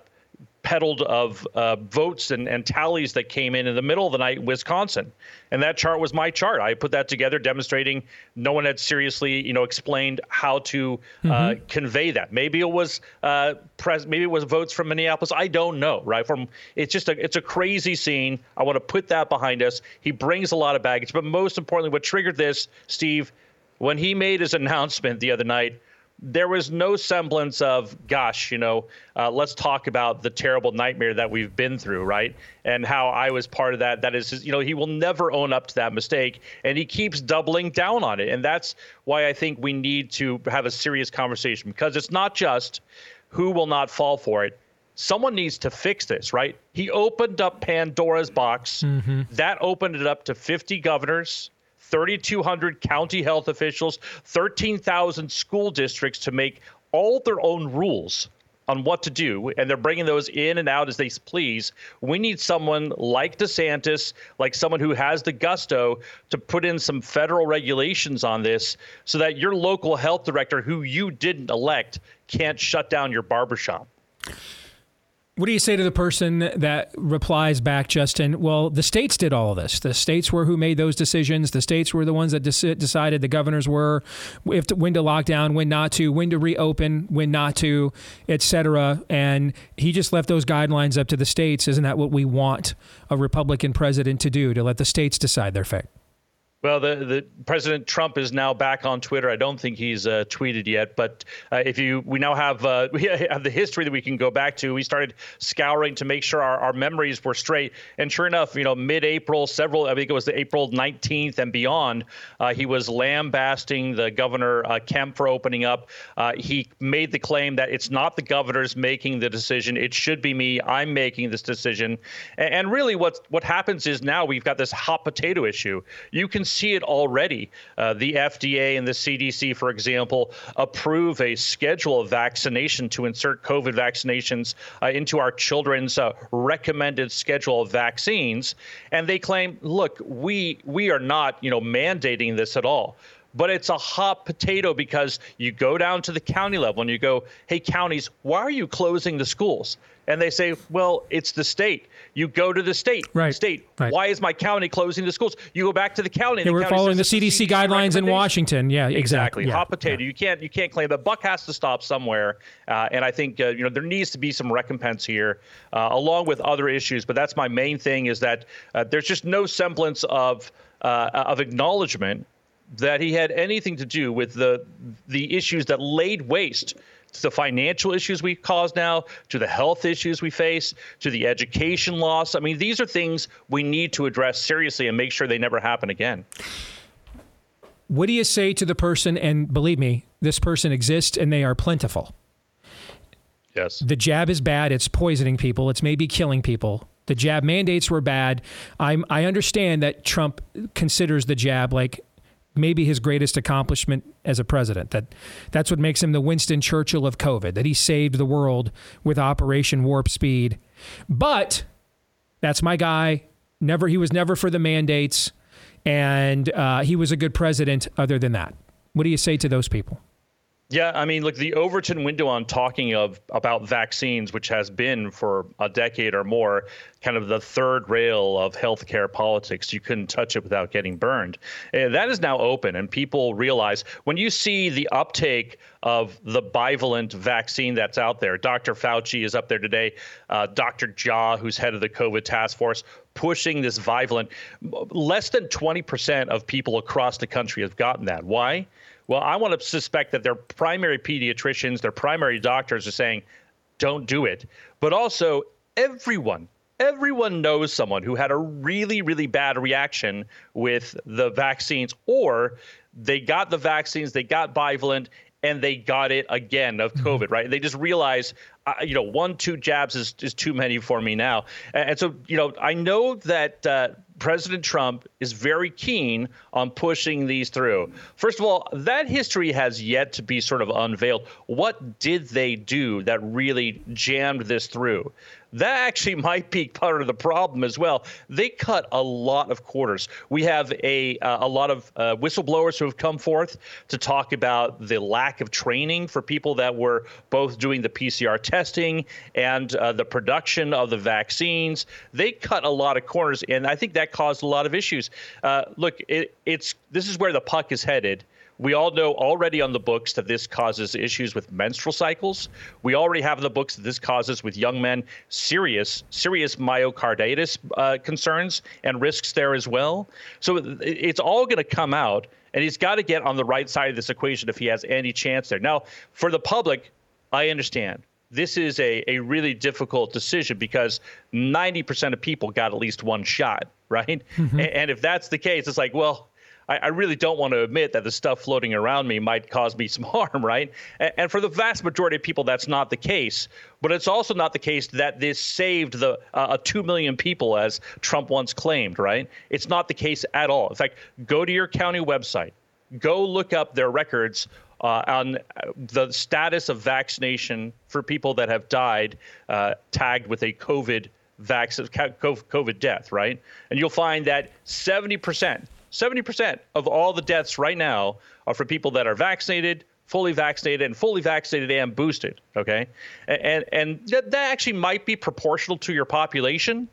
peddled of uh, votes and, and tallies that came in in the middle of the night in Wisconsin. And that chart was my chart. I put that together demonstrating no one had seriously, you know, explained how to uh, mm-hmm. convey that. Maybe it was uh, pres- maybe it was votes from Minneapolis. I don't know, right? From it's just a it's a crazy scene. I want to put that behind us. He brings a lot of baggage, but most importantly, what triggered this, Steve, when he made his announcement the other night there was no semblance of, gosh, you know, uh, let's talk about the terrible nightmare that we've been through, right? And how I was part of that. That is, you know, he will never own up to that mistake, and he keeps doubling down on it. And that's why I think we need to have a serious conversation because it's not just who will not fall for it. Someone needs to fix this, right? He opened up Pandora's box. Mm-hmm. That opened it up to 50 governors 3,200 county health officials, 13,000 school districts to make all their own rules on what to do, and they're bringing those in and out as they please. We need someone like DeSantis, like someone who has the gusto to put in some federal regulations on this so that your local health director, who you didn't elect, can't shut down your barbershop. What do you say to the person that replies back, Justin? Well, the states did all of this. The states were who made those decisions. The states were the ones that de- decided. The governors were if to, when to lock down, when not to, when to reopen, when not to, etc. And he just left those guidelines up to the states. Isn't that what we want a Republican president to do? To let the states decide their fate? Well, the, the President Trump is now back on Twitter. I don't think he's uh, tweeted yet, but uh, if you, we now have uh, we have the history that we can go back to. We started scouring to make sure our, our memories were straight, and sure enough, you know, mid-April, several, I think it was the April 19th and beyond, uh, he was lambasting the governor uh, Kemp for opening up. Uh, he made the claim that it's not the governors making the decision; it should be me. I'm making this decision, and, and really, what what happens is now we've got this hot potato issue. You can see it already. Uh, the FDA and the CDC, for example, approve a schedule of vaccination to insert COVID vaccinations uh, into our children's uh, recommended schedule of vaccines, and they claim, look, we we are not, you know, mandating this at all but it's a hot potato because you go down to the county level and you go, hey, counties, why are you closing the schools? And they say, well, it's the state. You go to the state. Right. State. Right. Why is my county closing the schools? You go back to the county. Yeah, the we're county following the CDC, guidelines in Washington. Yeah, exactly. Exactly. Yeah. Hot potato. Yeah. You can't you can't claim that. Buck has to stop somewhere. Uh, and I think uh, you know there needs to be some recompense here, uh, along with other issues. But that's my main thing is that uh, there's just no semblance of uh, of acknowledgement that he had anything to do with the the issues that laid waste to the financial issues we cause now, to the health issues we face, to the education loss. I mean, these are things we need to address seriously and make sure they never happen again. What do you say to the person? And believe me, this person exists and they are plentiful. Yes. The jab is bad. It's poisoning people. It's maybe killing people. The jab mandates were bad. I'm, I understand that Trump considers the jab like maybe his greatest accomplishment as a president. That that's what makes him the Winston Churchill of COVID. That he saved the world with Operation Warp Speed. But that's my guy. Never he was never for the mandates, and uh, he was a good president. Other than that, what do you say to those people? Yeah, I mean, look, the Overton window on talking of about vaccines, which has been for a decade or more, kind of the third rail of healthcare politics. You couldn't touch it without getting burned. Uh, that is now open, and people realize when you see the uptake of the bivalent vaccine that's out there. Dr. Fauci is up there today. Uh, Dr. Jha, who's head of the COVID task force, pushing this bivalent. Less than 20% of people across the country have gotten that. Why? Well, I want to suspect that their primary pediatricians, their primary doctors are saying, don't do it. But also, everyone, everyone knows someone who had a really, really bad reaction with the vaccines, or they got the vaccines, they got bivalent, and they got it again of mm-hmm. COVID, right? They just realize, uh, you know, one, two jabs is, is too many for me now. And, and so, you know, I know that uh, President Trump is very keen on pushing these through. First of all, that history has yet to be sort of unveiled. What did they do that really jammed this through? That actually might be part of the problem as well. They cut a lot of quarters. We have a uh, a lot of uh, whistleblowers who have come forth to talk about the lack of training for people that were both doing the PCR testing and uh, the production of the vaccines. They cut a lot of corners, and I think that caused a lot of issues. Uh, look, it, it's this is where the puck is headed. We all know already on the books that this causes issues with menstrual cycles. We already have the books that this causes with young men serious, serious myocarditis uh, concerns and risks there as well. So it's all going to come out, and he's got to get on the right side of this equation if he has any chance there. Now, for the public, I understand this is a, a really difficult decision because 90% of people got at least one shot, right? Mm-hmm. And, and, if that's the case, it's like, well, I, I, really don't want to admit that the stuff floating around me might cause me some harm, right? And, and, for the vast majority of people, that's not the case. But it's also not the case that this saved the uh, two million people, as Trump once claimed, right? It's not the case at all. In fact, go to your county website, go look up their records uh, on the status of vaccination for people that have died uh, tagged with a COVID vaccine, COVID death, right? And you'll find that 70%, 70% of all the deaths right now are for people that are vaccinated, fully vaccinated, and fully vaccinated and boosted. Okay, and and that, that actually might be proportional to your population.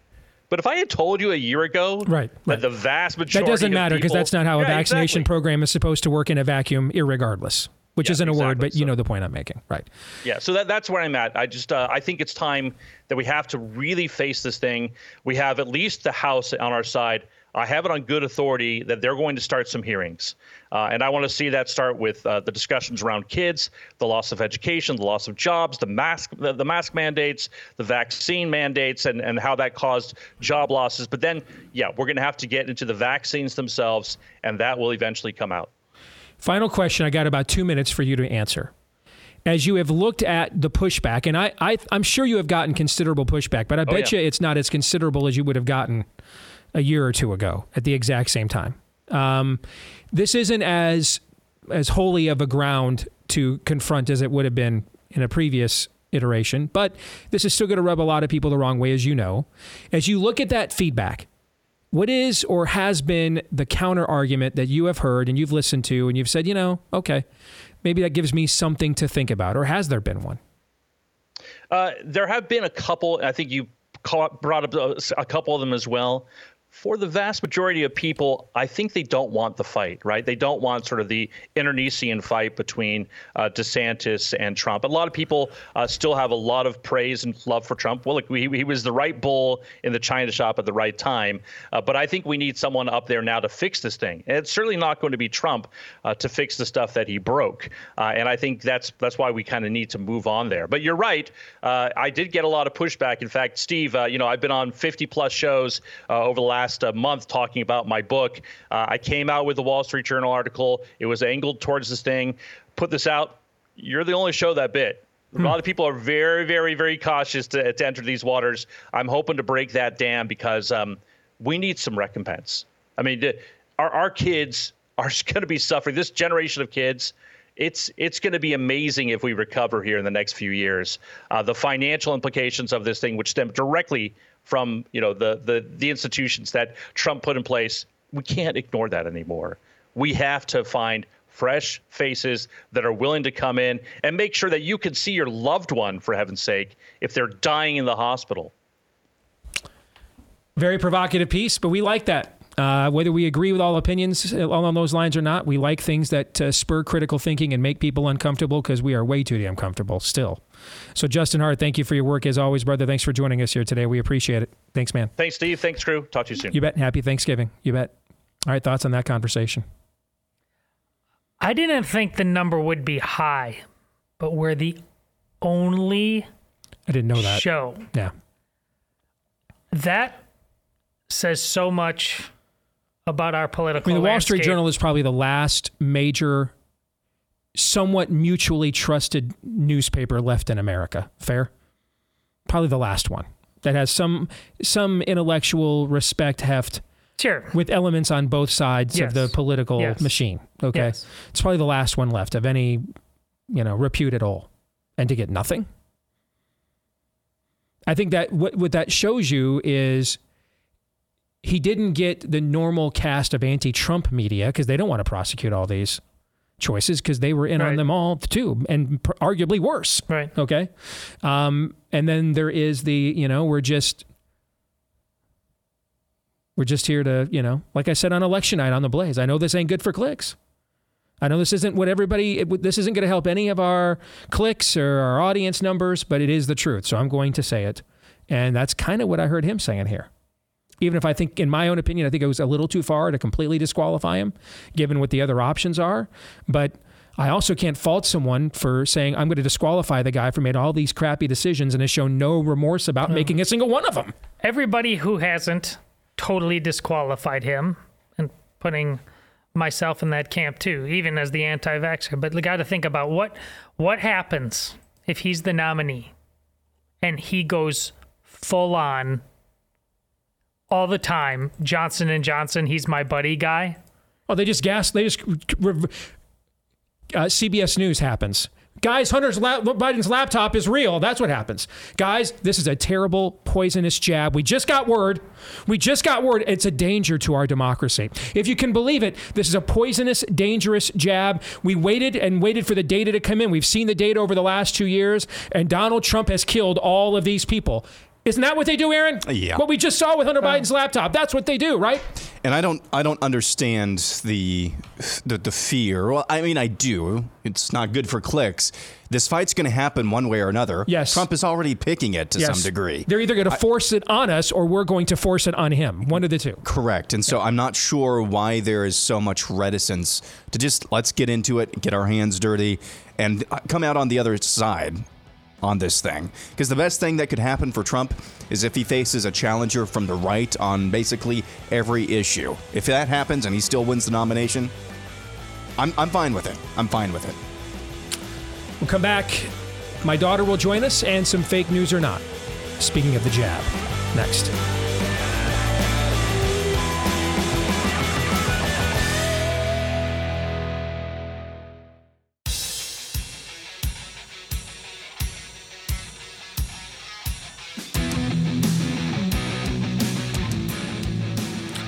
But if I had told you a year ago right, that right. the vast majority that doesn't matter because that's not how yeah, a vaccination exactly. program is supposed to work in a vacuum, irregardless. Which yeah, isn't a exactly. word, but you so, know the point I'm making, right? Yeah, so that, that's where I'm at. I just uh, I think it's time that we have to really face this thing. We have at least the House on our side. I have it on good authority that they're going to start some hearings. Uh, and I want to see that start with uh, the discussions around kids, the loss of education, the loss of jobs, the mask, the, the, mask mandates, the vaccine mandates, and, and how that caused job losses. But then, yeah, we're going to have to get into the vaccines themselves, and that will eventually come out. Final question. I got about two minutes for you to answer. As you have looked at the pushback, and I, I, am sure you have gotten considerable pushback, but I oh, bet yeah. you it's not as considerable as you would have gotten a year or two ago at the exact same time. Um, this isn't as as holy of a ground to confront as it would have been in a previous iteration, but this is still going to rub a lot of people the wrong way, as you know. As you look at that feedback, what is or has been the counter argument that you have heard and you've listened to and you've said, you know, okay, maybe that gives me something to think about, or has there been one? Uh, there have been a couple. I think you brought up a couple of them as well for the vast majority of people, I think they don't want the fight, right? They don't want sort of the internecine fight between uh, DeSantis and Trump. A lot of people uh, still have a lot of praise and love for Trump. Well, look, he, he was the right bull in the China shop at the right time. Uh, but I think we need someone up there now to fix this thing. And it's certainly not going to be Trump uh, to fix the stuff that he broke. Uh, and I think that's that's why we kind of need to move on there. But you're right. Uh, I did get a lot of pushback. In fact, Steve, you know, I've been on 50 plus shows over the last last uh, month talking about my book. Uh, I came out with the Wall Street Journal article. It was angled towards this thing. Put this out. You're the only show that bit. A lot of people are very, very, very cautious to, to enter these waters. I'm hoping to break that dam because um, we need some recompense. I mean, our, our kids are going to be suffering. This generation of kids, it's it's going to be amazing if we recover here in the next few years. Uh, the financial implications of this thing, which stem directly from you know the the the institutions that Trump put in place. We can't ignore that anymore. We have to find fresh faces that are willing to come in and make sure that you can see your loved one, for heaven's sake, if they're dying in the hospital. Very provocative piece, but we like that. Uh, whether we agree with all opinions along those lines or not, we like things that uh, spur critical thinking and make people uncomfortable because we are way too damn comfortable still. So, Justin Hart, thank you for your work as always, brother. Thanks for joining us here today. We appreciate it. Thanks, man. Thanks, Steve. Thanks, crew. Talk to you soon. You bet. Happy Thanksgiving. You bet. All right, thoughts on that conversation? I didn't think the number would be high, but we're the only I didn't know that. show Yeah. that says so much about our political. I mean, the Wall Street landscape. Journal is probably the last major, somewhat mutually trusted newspaper left in America. Fair? Probably the last one that has some some intellectual respect heft. Sure. With elements on both sides Yes. of the political Yes. machine. Okay. Yes. It's probably the last one left of any, you know, repute at all. And to get nothing. I think that what, what that shows you is he didn't get the normal cast of anti-Trump media because they don't want to prosecute all these choices because they were in on them all too, and pr- arguably worse. Right. Okay. Um, and then there is the you know we're just we're just here to you know like I said on election night on the Blaze. I know this ain't good for clicks. I know this isn't what everybody. It, this isn't going to help any of our clicks or our audience numbers, but it is the truth. So I'm going to say it, and that's kind of what I heard him saying here even if I think, in my own opinion, I think it was a little too far to completely disqualify him, given what the other options are. But I also can't fault someone for saying, I'm going to disqualify the guy for made all these crappy decisions and has shown no remorse about making a single one of them. Everybody who hasn't totally disqualified him, and putting myself in that camp too, even as the anti-vaxxer. But we got to think about what what happens if he's the nominee, and he goes full on all the time. Johnson and Johnson, he's my buddy guy. Oh, they just gas. They just. Uh, CBS News happens. Guys, Hunter's la- Biden's laptop is real. That's what happens. Guys, this is a terrible, poisonous jab. We just got word. We just got word. It's a danger to our democracy. If you can believe it, this is a poisonous, dangerous jab. We waited and waited for the data to come in. We've seen the data over the last two years, and Donald Trump has killed all of these people. Isn't that what they do, Aaron? Yeah. What we just saw with Hunter Biden's laptop. That's what they do, right? And I don't, I don't understand the, the, the fear. Well, I mean, I do. It's not good for clicks. This fight's going to happen one way or another. Yes. Trump is already picking it to Yes. some degree. They're either going to force it on us or we're going to force it on him. One of the two. Correct. And so I'm not sure why there is so much reticence to just let's get into it, get our hands dirty, and uh, come out on the other side on this thing. Because the best thing that could happen for Trump is if he faces a challenger from the right on basically every issue. If that happens and he still wins the nomination, I'm, I'm fine with it. I'm fine with it. We'll come back. My daughter will join us and some fake news or not. Speaking of the jab, next.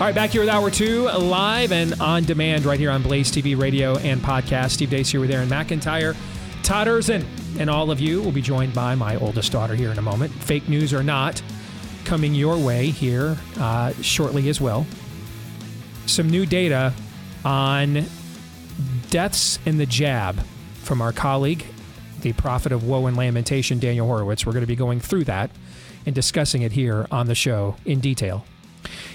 All right, back here with Hour 2, live and on demand right here on Blaze TV radio and podcast. Steve Deace here with Aaron McIntyre, Todd Erzen, and all of you will be joined by my oldest daughter here in a moment. Fake news or not, coming your way here uh, shortly as well. Some new data on deaths in the jab from our colleague, the prophet of woe and lamentation, Daniel Horowitz. We're going to be going through that and discussing it here on the show in detail.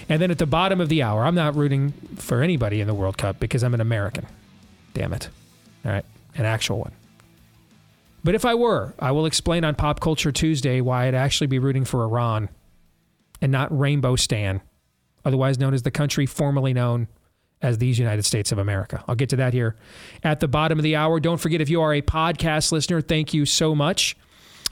And then at the bottom of the hour, I'm not rooting for anybody in the World Cup because I'm an American. Damn it. All right, an actual one. But if I were, I will explain on Pop Culture Tuesday why I'd actually be rooting for Iran and not Rainbow Stan, otherwise known as the country formerly known as these United States of America. I'll get to that here at the bottom of the hour. Don't forget, if you are a podcast listener, thank you so much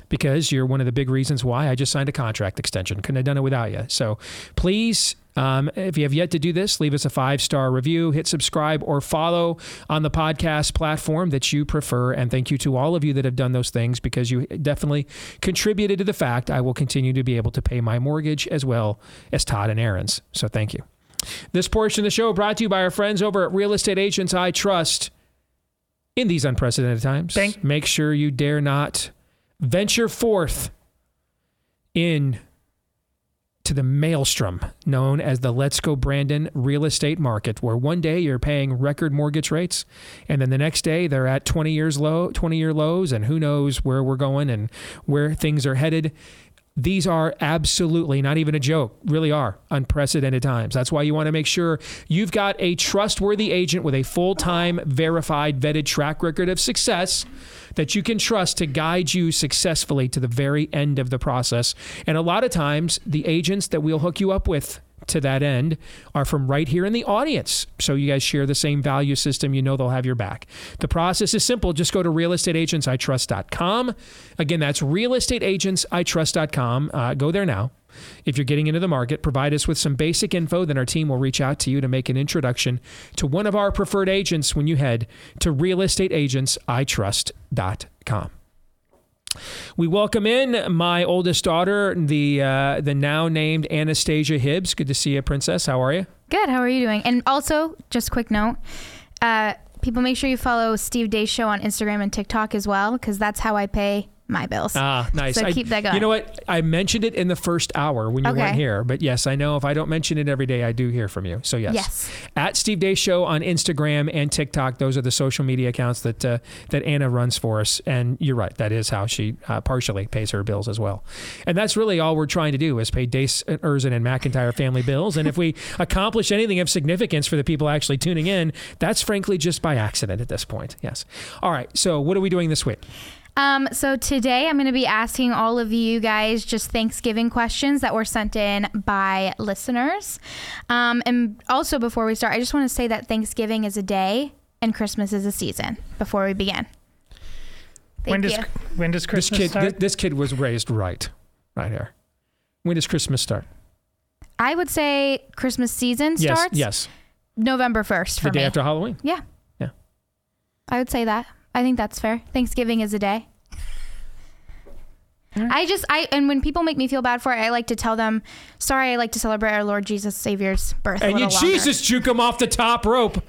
because you're one of the big reasons why I just signed a contract extension. Couldn't have done it without you. So please, um, if you have yet to do this, leave us a five star review, hit subscribe or follow on the podcast platform that you prefer. And thank you to all of you that have done those things because you definitely contributed to the fact I will continue to be able to pay my mortgage as well as Todd and Aaron's. So thank you. This portion of the show brought to you by our friends over at Real Estate Agents I Trust. in these unprecedented times, make sure you dare not venture forth in to the maelstrom known as the Let's Go Brandon real estate market, where one day you're paying record mortgage rates, and then the next day they're at 20 years low, 20 year lows, and who knows where we're going and where things are headed. These are absolutely not even a joke, really are unprecedented times. That's why you want to make sure you've got a trustworthy agent with a full time, verified, vetted track record of success that you can trust to guide you successfully to the very end of the process. And a lot of times, the agents that we'll hook you up with to that end are from right here in the audience. So you guys share the same value system, you know they'll have your back. The process is simple. Just go to realestateagentsitrust.com. Again, that's realestateagentsitrust.com. Uh, go there now. If you're getting into the market, provide us with some basic info, then our team will reach out to you to make an introduction to one of our preferred agents when you head to realestateagentsitrust.com. We welcome in my oldest daughter, the uh, the now named Anastasia Hibbs. Good to see you, Princess. How are you? Good. How are you doing? And also, just quick note, uh, people make sure you follow Steve Deace show on Instagram and TikTok as well, because that's how I pay my bills. Ah, nice. So I- keep that going. You know what? I mentioned it in the first hour when you Okay. weren't here, but yes, I know if I don't mention it every day, I do hear from you. So yes, Yes. at Steve Deace Show on Instagram and TikTok. Those are the social media accounts that uh, that Anna runs for us. And you're right, that is how she uh, partially pays her bills as well. And that's really all we're trying to do is pay Deace, Erzen, and McIntyre family bills. And if we accomplish anything of significance for the people actually tuning in, that's frankly just by accident at this point. Yes. All right. So what are we doing this week? Um, so today I'm going to be asking all of you guys just Thanksgiving questions that were sent in by listeners. Um, and also before we start, I just want to say that Thanksgiving is a day and Christmas is a season. Before we begin. Thank when does you. when does Christmas this kid, start? This, this kid was raised right, right here. When does Christmas start? I would say Christmas season Yes, starts yes. November 1st for the day me. after Halloween. Yeah. Yeah. I would say that. I think that's fair. Thanksgiving is a day. I just I and when people make me feel bad for it, I like to tell them, "Sorry, I like to celebrate our Lord Jesus Savior's birth." a And you little longer." Jesus juke him off the top rope.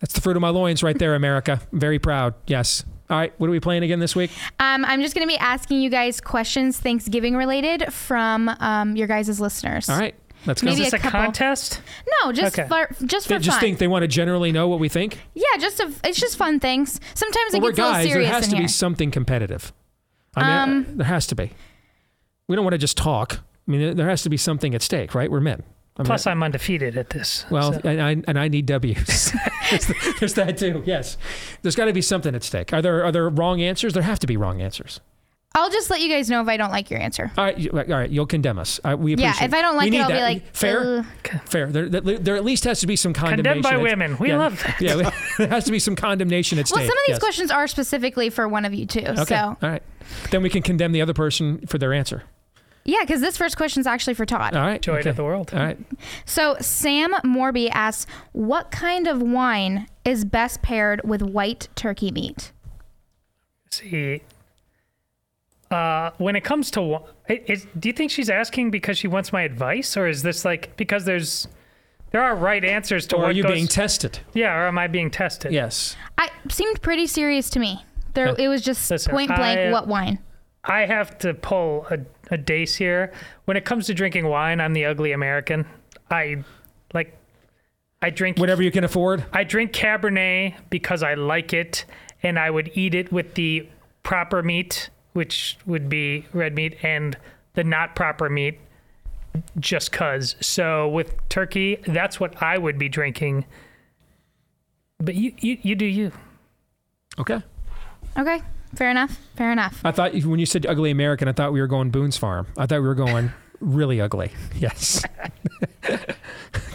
That's the fruit of my loins right there, America. I'm very proud. Yes. All right. What are we playing again this week? Um, I'm just going to be asking you guys questions Thanksgiving related from um, your guys' listeners. All right. Let's go. Maybe Is this a couple- contest? No, just Okay. for just They just fun. think they want to generally know what we think. yeah, just a, it's just fun things. Sometimes Well, it we're gets a little guys. There serious has in to here. be something competitive. I mean, Um, uh, there has to be. We don't want to just talk. I mean, there has to be something at stake, right? We're men. I mean, Plus, I'm undefeated at this. Well, so- and, I, and I need W's. there's, there's that too. Yes, there's got to be something at stake. Are there are there wrong answers? There have to be wrong answers. I'll just let you guys know if I don't like your answer. All right, you- all right. You'll condemn us. Uh, we Yeah, appreciate if I don't we like it, need I'll be that. like, fair, "Ugh." fair. There, there, there at least has to be some condemnation. Condemned by at- women. We yeah, love that. Yeah, there has to be some condemnation at Well, some of these yes. questions are specifically for one of you too. Okay. So All right. Then we can condemn the other person for their answer. yeah, because this first question is actually for Todd. All right. Joy okay. of the world. All right. So Sam Morby asks, "What kind of wine is best paired with white turkey meat?" See, uh, when it comes to, it, it, do you think she's asking because she wants my advice, or is this like because there's there are right answers to Or what are you goes, being tested? Yeah, or am I being tested? Yes. I seemed pretty serious to me. There, Yeah. it was just Listen, point blank. I, what wine? I have to pull a, a Deace here. When it comes to drinking wine, I'm the ugly American. I like, I drink Whatever you can afford. I drink Cabernet because I like it, and I would eat it with the proper meat, which would be red meat, and the not proper meat, just cause. So with turkey, that's what I would be drinking. But you, you, you do you. Okay. Okay, fair enough. Fair enough. I thought when you said ugly American, I thought we were going Boone's Farm. I thought we were going really ugly. Yes.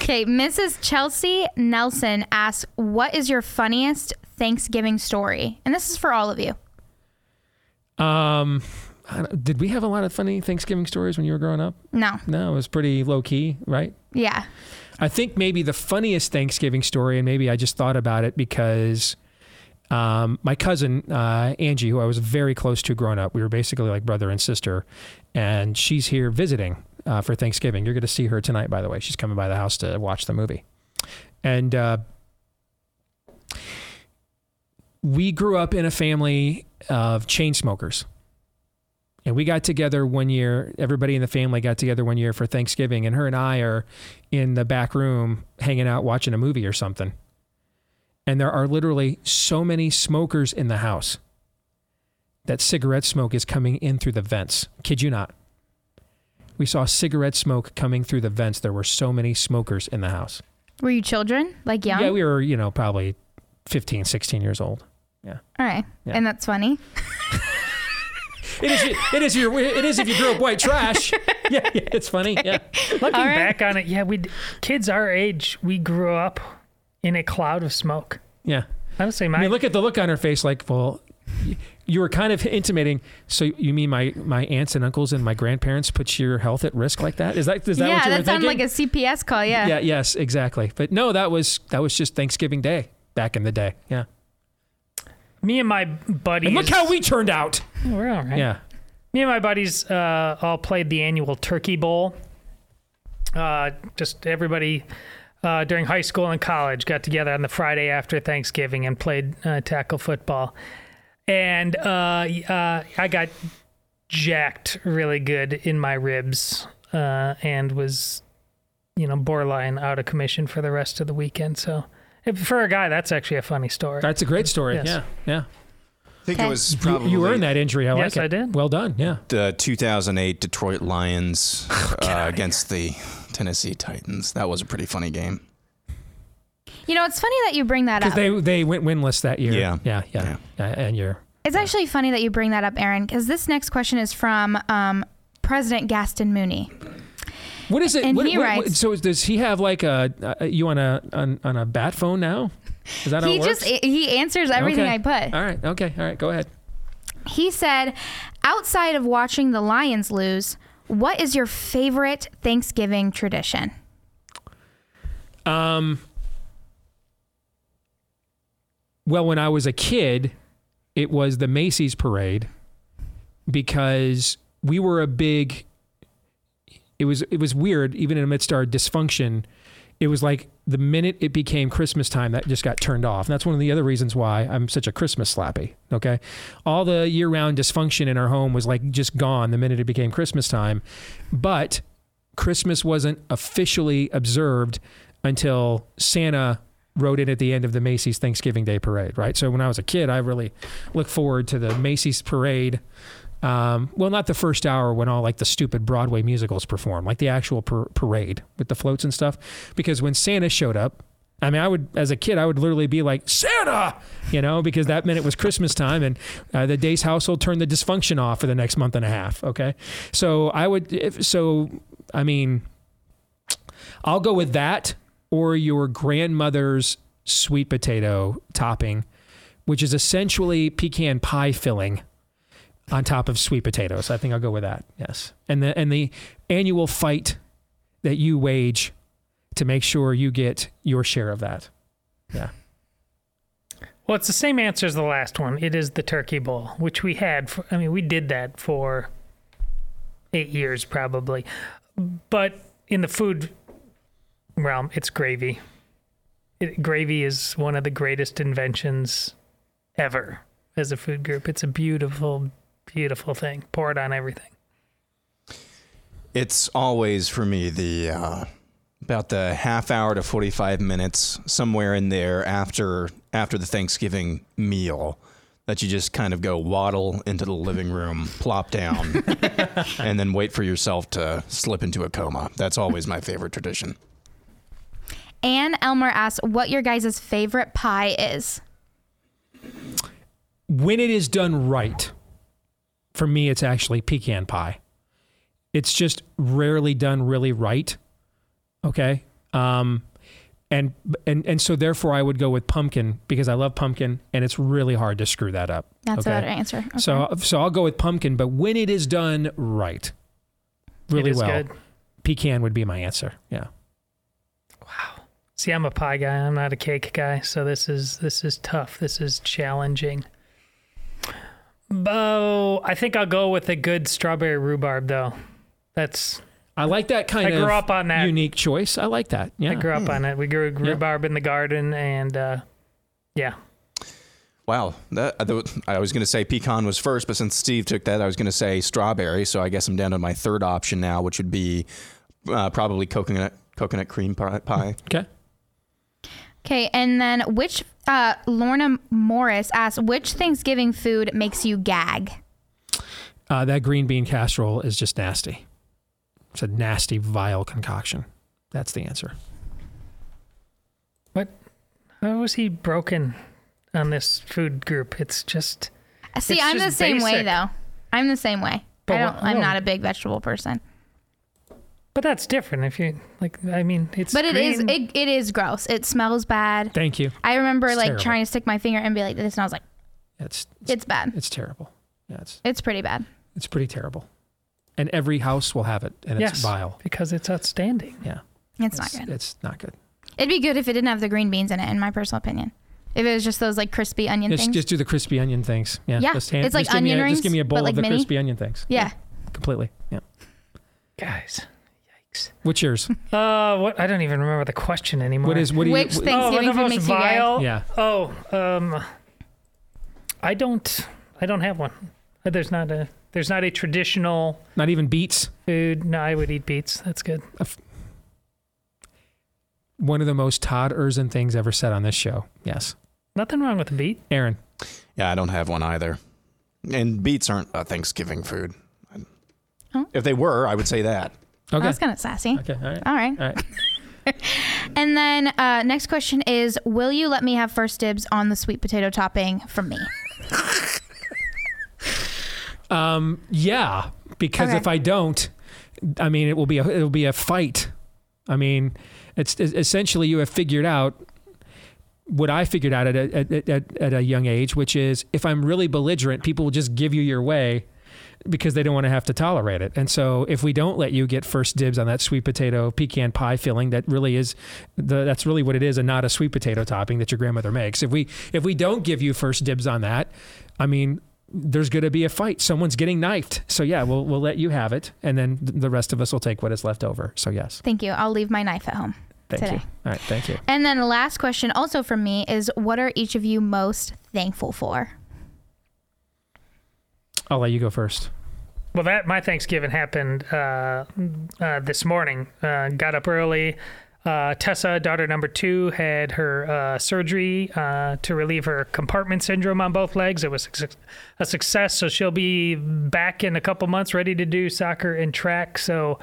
Okay, Mrs. Chelsea Nelson asks, "What is your funniest Thanksgiving story?" And this is for all of you. Um, did we have a lot of funny Thanksgiving stories when you were growing up? No. No, it was pretty low key, right? Yeah. I think maybe the funniest Thanksgiving story, and maybe I just thought about it because um, my cousin uh, Angie, who I was very close to growing up, we were basically like brother and sister, and she's here visiting uh, for Thanksgiving. You're going to see her tonight, by the way. She's coming by the house to watch the movie, and uh, we grew up in a family of chain smokers. And we got together one year, everybody in the family got together one year for Thanksgiving, and her and I are in the back room hanging out watching a movie or something. And there are literally so many smokers in the house that cigarette smoke is coming in through the vents. Kid you not. We saw cigarette smoke coming through the vents. There were so many smokers in the house. Were you children? Like young? Yeah, we were, you know, probably 15, 16 years old. Yeah. All right. Yeah. And that's funny. It is. It is your. It is if you grew up white trash. Yeah, yeah it's funny. Yeah. Looking back on it, yeah, we kids our age, we grew up in a cloud of smoke. Yeah. I would say my. I my mean, look at the look on her face. Like, well, you were kind of intimating. So you mean my my aunts and uncles and my grandparents put your health at risk like that? Is that is that yeah, what you were that sounded thinking? like a CPS call. Yeah. yeah. Yes. Exactly. But no, that was that was just Thanksgiving Day back in the day. Yeah. Me and my buddies. And look how we turned out. We're all right. Yeah. Me and my buddies uh, all played the annual Turkey Bowl. Uh, just everybody uh, during high school and college got together on the Friday after Thanksgiving and played uh, tackle football. And uh, uh, I got jacked really good in my ribs uh, and was, you know, borderline out of commission for the rest of the weekend. So if, for a guy, that's actually a funny story. That's a great story. Yes. Yeah. Yeah. I think it was probably you, earned that injury. I Yes, like it. I did. Well done. Yeah. the 2008 Detroit Lions Oh, uh, against the Tennessee Titans. That was a pretty funny game. You know, it's funny that you bring that Because up. they they went winless that year. Yeah. Yeah. Yeah. Uh, and you're It's actually funny that you bring that up, Aaron, because this next question is from um, President Gaston Mooney. What is it? And what, he what- writes- what- so does he have like a, you on a on, on a bat phone now? Is that how He just he answers everything Okay. I put. All right. Okay. All right. Go ahead. He said, outside of watching the Lions lose, what is your favorite Thanksgiving tradition? Um. Well, when I was a kid, it was the Macy's parade because we were a big. It was it was weird, even in amidst our dysfunction. It was like the minute it became Christmas time, that just got turned off. And that's one of the other reasons why I'm such a Christmas slappy. Okay, all the year-round dysfunction in our home was like just gone the minute it became Christmas time. But Christmas wasn't officially observed until Santa rode in at the end of the Macy's Thanksgiving Day parade, right? So when I was a kid, I really looked forward to the Macy's parade. Um, well, not the first hour when all like the stupid Broadway musicals perform, like the actual par- parade with the floats and stuff. Because when Santa showed up, I mean, I would, as a kid, I would literally be like, Santa, you know, because that meant it was Christmas time and uh, the Deace household turned the dysfunction off for the next month and a half. Okay. So I would, if, so, I mean, I'll go with that or your grandmother's sweet potato topping, which is essentially pecan pie filling on top of sweet potatoes. I think I'll go with that. Yes. And the and the annual fight that you wage to make sure you get your share of that. Yeah. Well, it's the same answer as the last one. It is the Turkey Bowl, which we had. For, I mean, we did that for eight years probably. But in the food realm, it's gravy. It, gravy is one of the greatest inventions ever as a food group. It's a beautiful, beautiful thing. Pour it on everything. It's always for me the uh, about the half hour to 45 minutes somewhere in there after after the Thanksgiving meal that you just kind of go waddle into the living room, plop down, and then wait for yourself to slip into a coma. That's always my favorite tradition. Anne Elmer asks what your guys' favorite pie is. When it is done right, for me, it's actually pecan pie. It's just rarely done really right. Okay. Um, and and and so therefore I would go with pumpkin because I love pumpkin and it's really hard to screw that up. That's a better answer. So Okay. so I'll go with pumpkin, but when it is done right, really well, good. pecan would be my answer. Yeah. Wow. See, I'm a pie guy. I'm not a cake guy, so this is this is tough. This is challenging. Oh, I think I'll go with a good strawberry rhubarb though. That's I like that kind I of grew up on that. unique choice. I like that. Yeah. I grew up on it. We grew rhubarb in the garden, and uh, yeah, Wow, that, I was going to say pecan was first, but since Steve took that, I was going to say strawberry. So I guess I'm down to my third option now, which would be uh, probably coconut coconut cream pie. Okay. Okay, and then which uh, Lorna Morris asks, which Thanksgiving food makes you gag? Uh, that green bean casserole is just nasty. It's a nasty, vile concoction. That's the answer. What? How was he broken on this food group? It's just. See, it's I'm the just same way though. I'm the same way. But I don't. what- I'm no. not a big vegetable person. But that's different. If you like, I mean, it's. But it is. green. It, it is gross. It smells bad. Thank you. I remember It's like terrible. trying to stick my finger and be like this, and I was like, It's it's bad. it's terrible. Yeah, it's It's pretty bad. it's pretty terrible. And every house will have it, and yes, it's vile. because it's outstanding. Yeah, It's not good. It's not good. It'd be good if it didn't have the green beans in it, in my personal opinion. If it was just those like crispy onion Just, things. just do the crispy onion things. Yeah, Yeah, just hand- it's like just give me onion a, Just give me a rings, bowl but, like, of the mini. crispy onion things. yeah. completely. Yeah. Guys. What's yours? Uh, what? I don't even remember the question anymore. What is- what do you- Which what- Thanksgiving oh, food makes the you most gag? vile? Yeah. Oh, um, I don't. I don't have one. Uh, There's not a. There's not a traditional Not even beets. food. No, I would eat beets. That's good. One of the most Todd Erzen things ever said on this show. Yes, Nothing wrong with a beet. Aaron. Yeah, I don't have one either. And beets aren't a Thanksgiving food. Oh. If they were, I would say that. Okay. That's kind of sassy. Okay. All right. All right. All right. And then uh, next question is, will you let me have first dibs on the sweet potato topping from me? Um, yeah, because Okay. if I don't, I mean, it will be a it will be a fight. I mean, it's, it's essentially you have figured out what I figured out at a, at, at, at a young age, which is if I'm really belligerent, people will just give you your way because they don't want to have to tolerate it. And so if we don't let you get first dibs on that sweet potato pecan pie filling, that really is the that's really what it is, and not a sweet potato topping that your grandmother makes. If we if we don't give you first dibs on that, I mean, there's going to be a fight. Someone's getting knifed. So yeah, we'll we'll let you have it, and then the rest of us will take what is left over. So yes, Thank you. I'll leave my knife at home thank today. you. All right, thank you. And then the last question, also from me, is what are each of you most thankful for? I'll let you go first. Well, that my Thanksgiving happened uh, uh, this morning. Uh, got up early. Uh, Tessa, daughter number two, had her uh, surgery uh, to relieve her compartment syndrome on both legs. It was a success, so she'll be back in a couple months, ready to do soccer and track. So,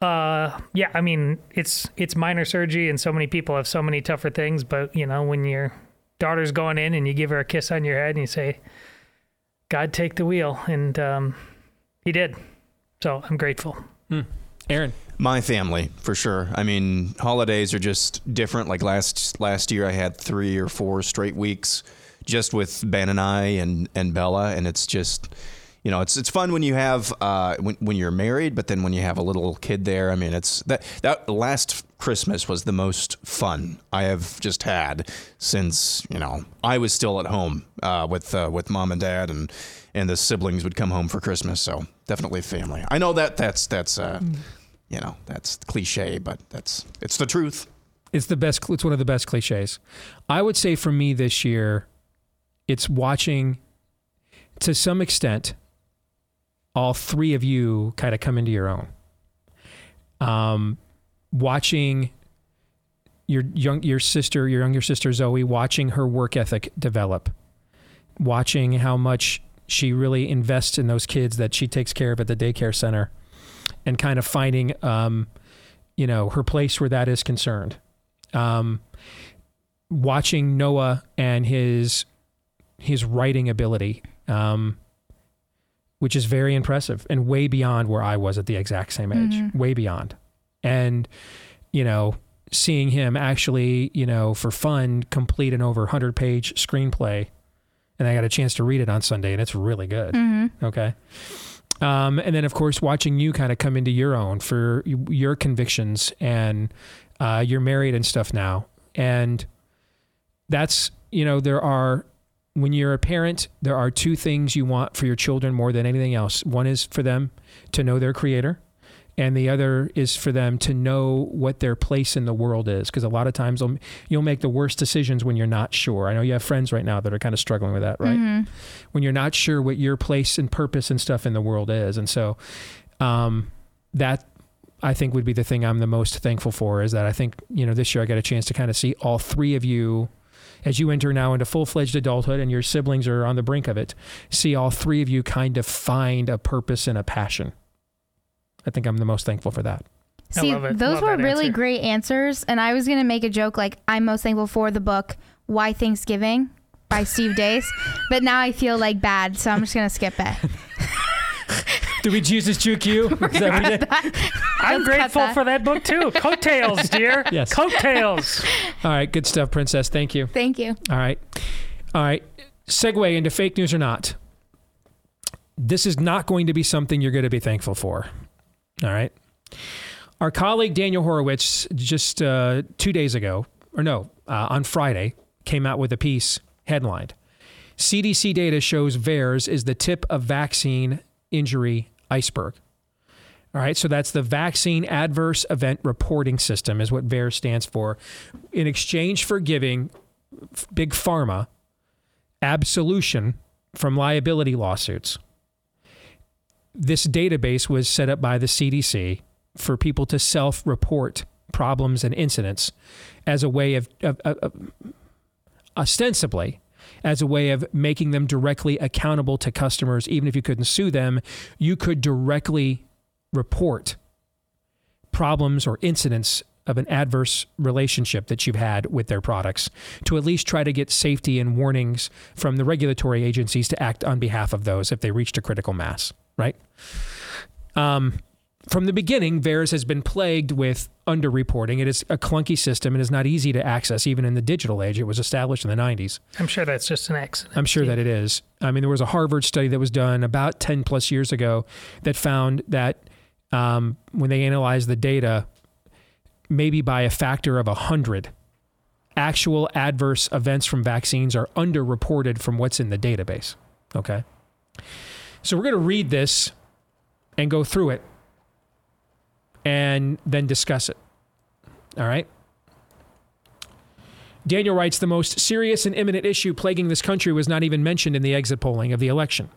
yeah, I mean, it's it's minor surgery, and so many people have so many tougher things. But you know, when your daughter's going in and you give her a kiss on your head and you say, "God, take the wheel," and um, he did. So I'm grateful. Aaron. My family, for sure. I mean, holidays are just different. Like last last year, I had three or four straight weeks just with Ben and I and and Bella, and it's just, you know, it's it's fun when you have uh, when when you're married, but then when you have a little kid there, I mean, it's that that last Christmas was the most fun I have just had since you know I was still at home uh, with uh, with mom and dad and and the siblings would come home for Christmas. So definitely family. I know that that's that's. Uh, you know that's cliche but that's it's the truth It's the best. It's one of the best cliches. I would say for me this year, it's watching, to some extent, all three of you kind of come into your own. Um, watching your young your sister, your younger sister Zoe, watching her work ethic develop, watching how much she really invests in those kids that she takes care of at the daycare center, and kind of finding, um, you know, her place where that is concerned um, watching Noah and his his writing ability, um, which is very impressive and way beyond where I was at the exact same age, Mhm. way beyond. And you know, seeing him actually, you know, for fun, complete an over hundred page screenplay, and I got a chance to read it on Sunday, and it's really good. Mhm. Okay. Um, and then, of course, watching you kind of come into your own for your convictions, and uh, you're married and stuff now. And that's, you know, there are, when you're a parent, there are two things you want for your children more than anything else. One is for them to know their creator, and the other is for them to know what their place in the world is because a lot of times you'll, you'll make the worst decisions when you're not sure. I know you have friends right now that are kind of struggling with that right? Mhm. when you're not sure what your place and purpose and stuff in the world is and so um, that i think would be the thing i'm the most thankful for is that i think you know this year i got a chance to kind of see all three of you as you enter now into full-fledged adulthood and your siblings are on the brink of it see all three of you kind of find a purpose and a passion i think i'm the most thankful for that See, those were really great answers. And I was going to make a joke like, I'm most thankful for the book, Why Thanksgiving by Steve Deace. but now I feel like bad. So I'm just going to skip it. do we jesus juke you Is that what we did? I'm grateful that. for that book too. Coattails, dear. Yes. Coattails. all right good stuff princess thank you Thank you. All right. All right. Segue into fake news or not. This is not going to be something you're going to be thankful for. All right. Our colleague Daniel Horowitz just uh, two days ago, or no, uh, on Friday, came out with a piece headlined CDC data shows VAERS is the tip of vaccine injury iceberg. All right, so that's the Vaccine Adverse Event Reporting System, is what VAERS stands for. In exchange for giving big pharma absolution from liability lawsuits. This database was set up by the CDC for people to self report problems and incidents as a way of, of, of- of- ostensibly as a way of making them directly accountable to customers. Even if you couldn't sue them you could directly report problems or incidents of an adverse relationship that you've had with their products to at least try to get safety and warnings from the regulatory agencies to act on behalf of those if they reached a critical mass, right? Um, from the beginning, VAERS has been plagued with underreporting. It is a clunky system and is not easy to access even in the digital age. It was established in the 90s. I'm sure that's just an accident. I'm sure that it is. I mean, there was a Harvard study that was done about 10 plus years ago that found that um, when they analyzed the data, maybe by a factor of 100, actual adverse events from vaccines are underreported from what's in the database. Okay. So we're going to read this and go through it and then discuss it. All right. Daniel writes the most serious and imminent issue plaguing this country was not even mentioned in the exit polling of the election.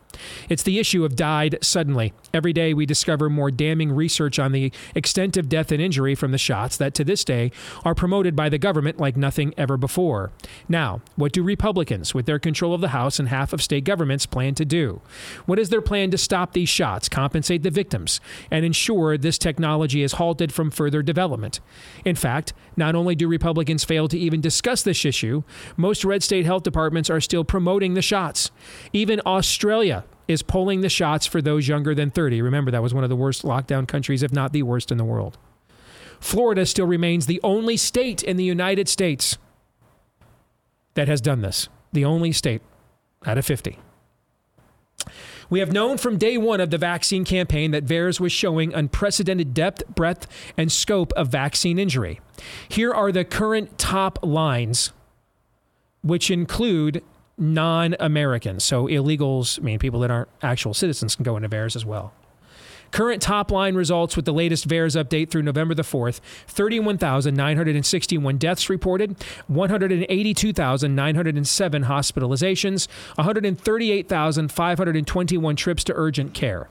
It's the issue of died suddenly. Every day we discover more damning research on the extent of death and injury from the shots that to this day are promoted by the government like nothing ever before. Now, what do Republicans, with their control of the House and half of state governments, plan to do? What is their plan to stop these shots, compensate the victims, and ensure this technology is halted from further development? In fact, not only do Republicans fail to even discuss this issue, most red state health departments are still promoting the shots. Even Australia is polling the shots for those younger than 30. Remember, that was one of the worst lockdown countries, if not the worst in the world. Florida still remains the only state in the United States that has done this. The only state out of 50. We have known from day one of the vaccine campaign that VAERS was showing unprecedented depth, breadth, and scope of vaccine injury. Here are the current top lines, which include non Americans. So illegals, I mean, people that aren't actual citizens can go into VAERS as well. Current top line results with the latest VAERS update through November the 4th 31,961 deaths reported, 182,907 hospitalizations, 138,521 trips to urgent care.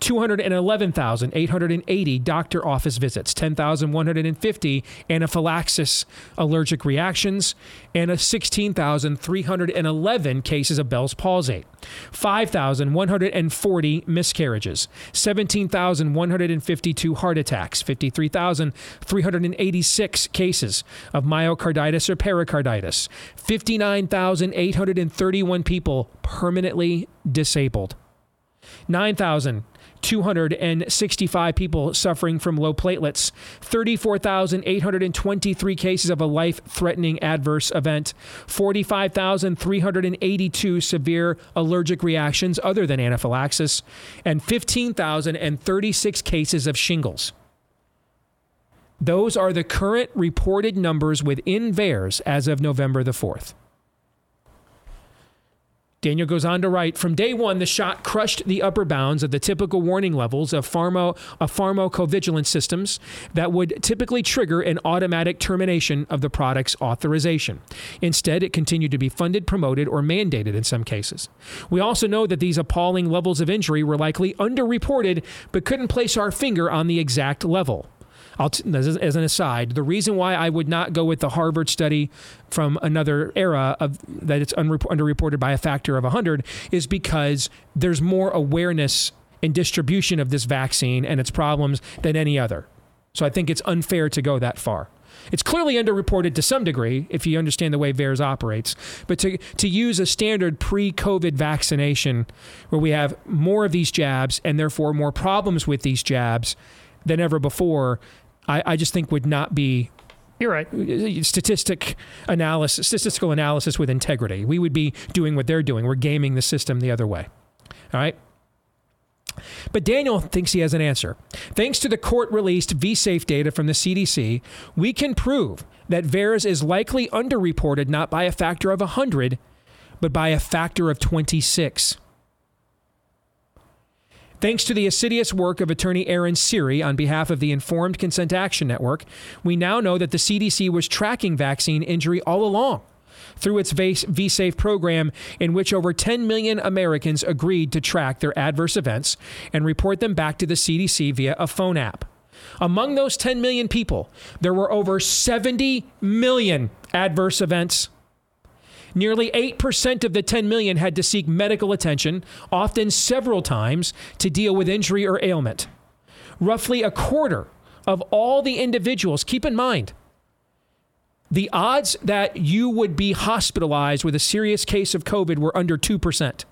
211,880 doctor office visits, 10,150 anaphylaxis allergic reactions, and a 16,311 cases of Bell's palsy, 5,140 miscarriages, 17,152 heart attacks, 53,386 cases of myocarditis or pericarditis, 59,831 people permanently disabled. 9,265 people suffering from low platelets, 34,823 cases of a life threatening adverse event, 45,382 severe allergic reactions other than anaphylaxis, and 15,036 cases of shingles. Those are the current reported numbers within VAERS as of November the 4th. Daniel goes on to write From day one, the shot crushed the upper bounds of the typical warning levels of, pharma, of pharmacovigilance systems that would typically trigger an automatic termination of the product's authorization. Instead, it continued to be funded, promoted, or mandated in some cases. We also know that these appalling levels of injury were likely underreported, but couldn't place our finger on the exact level. T- as an aside, the reason why I would not go with the Harvard study from another era of that it's unrep- underreported by a factor of 100 is because there's more awareness and distribution of this vaccine and its problems than any other. So I think it's unfair to go that far. It's clearly underreported to some degree if you understand the way VAERS operates. But to, to use a standard pre COVID vaccination where we have more of these jabs and therefore more problems with these jabs than ever before, I, I just think would not be you're right. Statistic analysis, statistical analysis with integrity. We would be doing what they're doing. We're gaming the system the other way. All right. But Daniel thinks he has an answer. Thanks to the court released VSafe data from the CDC, we can prove that VAERS is likely underreported not by a factor of 100, but by a factor of 26. Thanks to the assiduous work of attorney Aaron Siri on behalf of the Informed Consent Action Network, we now know that the CDC was tracking vaccine injury all along through its VSafe program, in which over 10 million Americans agreed to track their adverse events and report them back to the CDC via a phone app. Among those 10 million people, there were over 70 million adverse events. Nearly 8% of the 10 million had to seek medical attention, often several times, to deal with injury or ailment. Roughly a quarter of all the individuals, keep in mind, the odds that you would be hospitalized with a serious case of COVID were under 2%.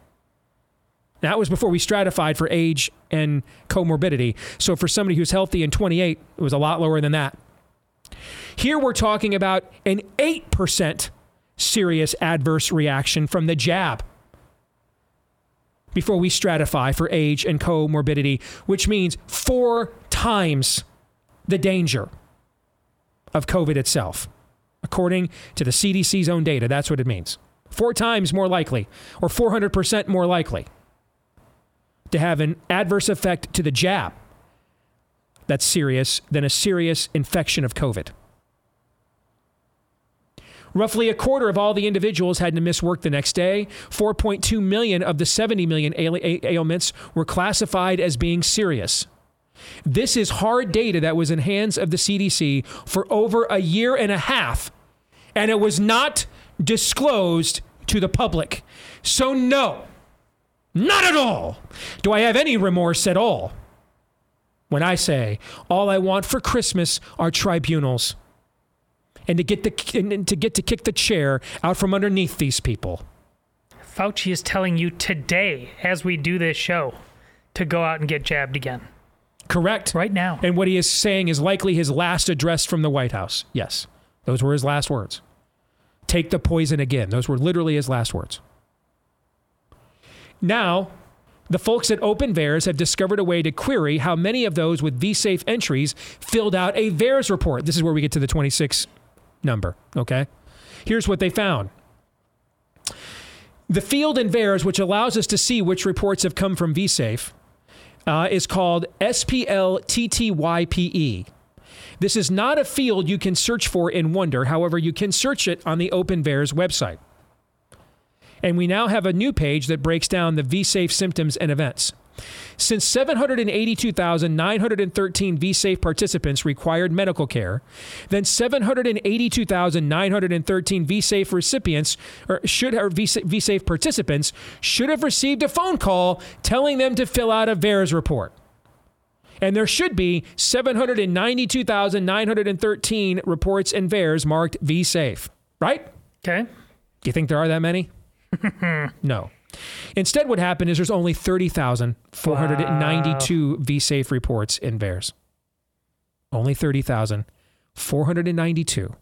That was before we stratified for age and comorbidity. So for somebody who's healthy and 28, it was a lot lower than that. Here we're talking about an 8% serious adverse reaction from the jab before we stratify for age and comorbidity, which means four times the danger of COVID itself. According to the CDC's own data, that's what it means. Four times more likely, or 400% more likely, to have an adverse effect to the jab that's serious than a serious infection of COVID. Roughly a quarter of all the individuals had to miss work the next day. 4.2 million of the 70 million ailments were classified as being serious. This is hard data that was in hands of the CDC for over a year and a half, and it was not disclosed to the public. So, no, not at all do I have any remorse at all when I say all I want for Christmas are tribunals and to get the and to get to kick the chair out from underneath these people. Fauci is telling you today, as we do this show, to go out and get jabbed again. Correct. Right now. And what he is saying is likely his last address from the White House. Yes, those were his last words. Take the poison again. Those were literally his last words. Now, the folks at OpenVAERS have discovered a way to query how many of those with VSafe entries filled out a VAERS report. This is where we get to the 26 number. Okay. Here's what they found. The field in VAERS, which allows us to see which reports have come from VSafe, uh, is called SPLTTYPE. This is not a field you can search for in Wonder. However, you can search it on the OpenVAERS website. And we now have a new page that breaks down the VSafe symptoms and events. Since 782,913 VSafe participants required medical care, then 782,913 VSafe recipients or should or VSafe participants should have received a phone call telling them to fill out a VAERS report. And there should be 792,913 reports in VAERS marked VSafe, right? Okay. Do you think there are that many? no. Instead, what happened is there's only 30,492 wow. VSafe reports in VAERS. Only 30,492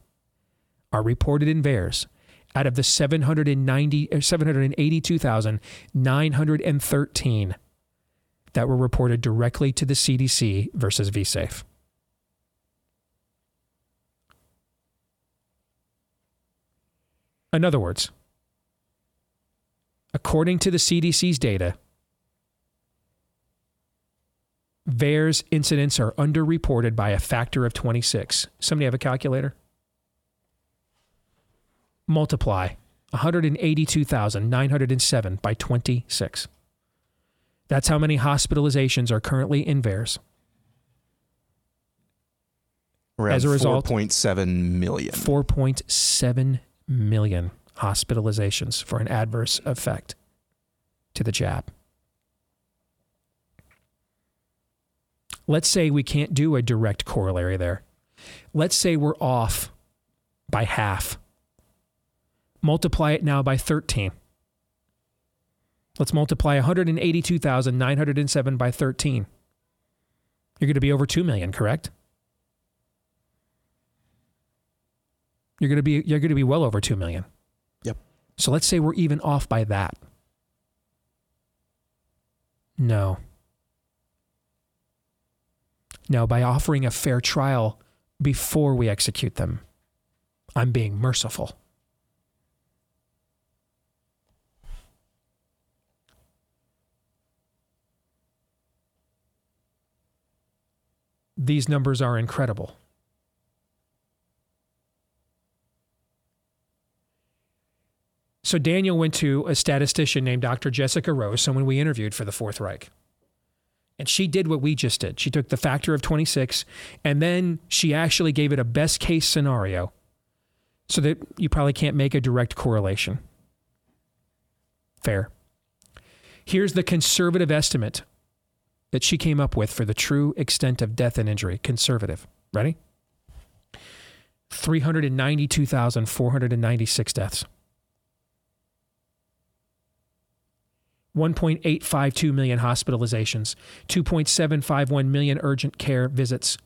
are reported in VAERS out of the 790, uh, 782,913 that were reported directly to the CDC versus VSafe. In other words, according to the CDC's data, VAERS incidents are underreported by a factor of 26. Somebody have a calculator? Multiply 182,907 by 26. That's how many hospitalizations are currently in VAERS. Around As a result, 4.7 million. 4.7 million hospitalizations for an adverse effect to the jab. Let's say we can't do a direct corollary there. Let's say we're off by half. Multiply it now by 13. Let's multiply 182,907 by 13. You're going to be over 2 million, correct? You're going to be you're going to be well over 2 million. So let's say we're even off by that. No. No, by offering a fair trial before we execute them, I'm being merciful. These numbers are incredible. So Daniel went to a statistician named Dr. Jessica Rose, someone we interviewed for the Fourth Reich. And she did what we just did. She took the factor of 26 and then she actually gave it a best case scenario so that you probably can't make a direct correlation. Fair. Here's the conservative estimate that she came up with for the true extent of death and injury. Conservative. Ready? 392,496 deaths. 1.852 million hospitalizations, 2.751 million urgent care visits,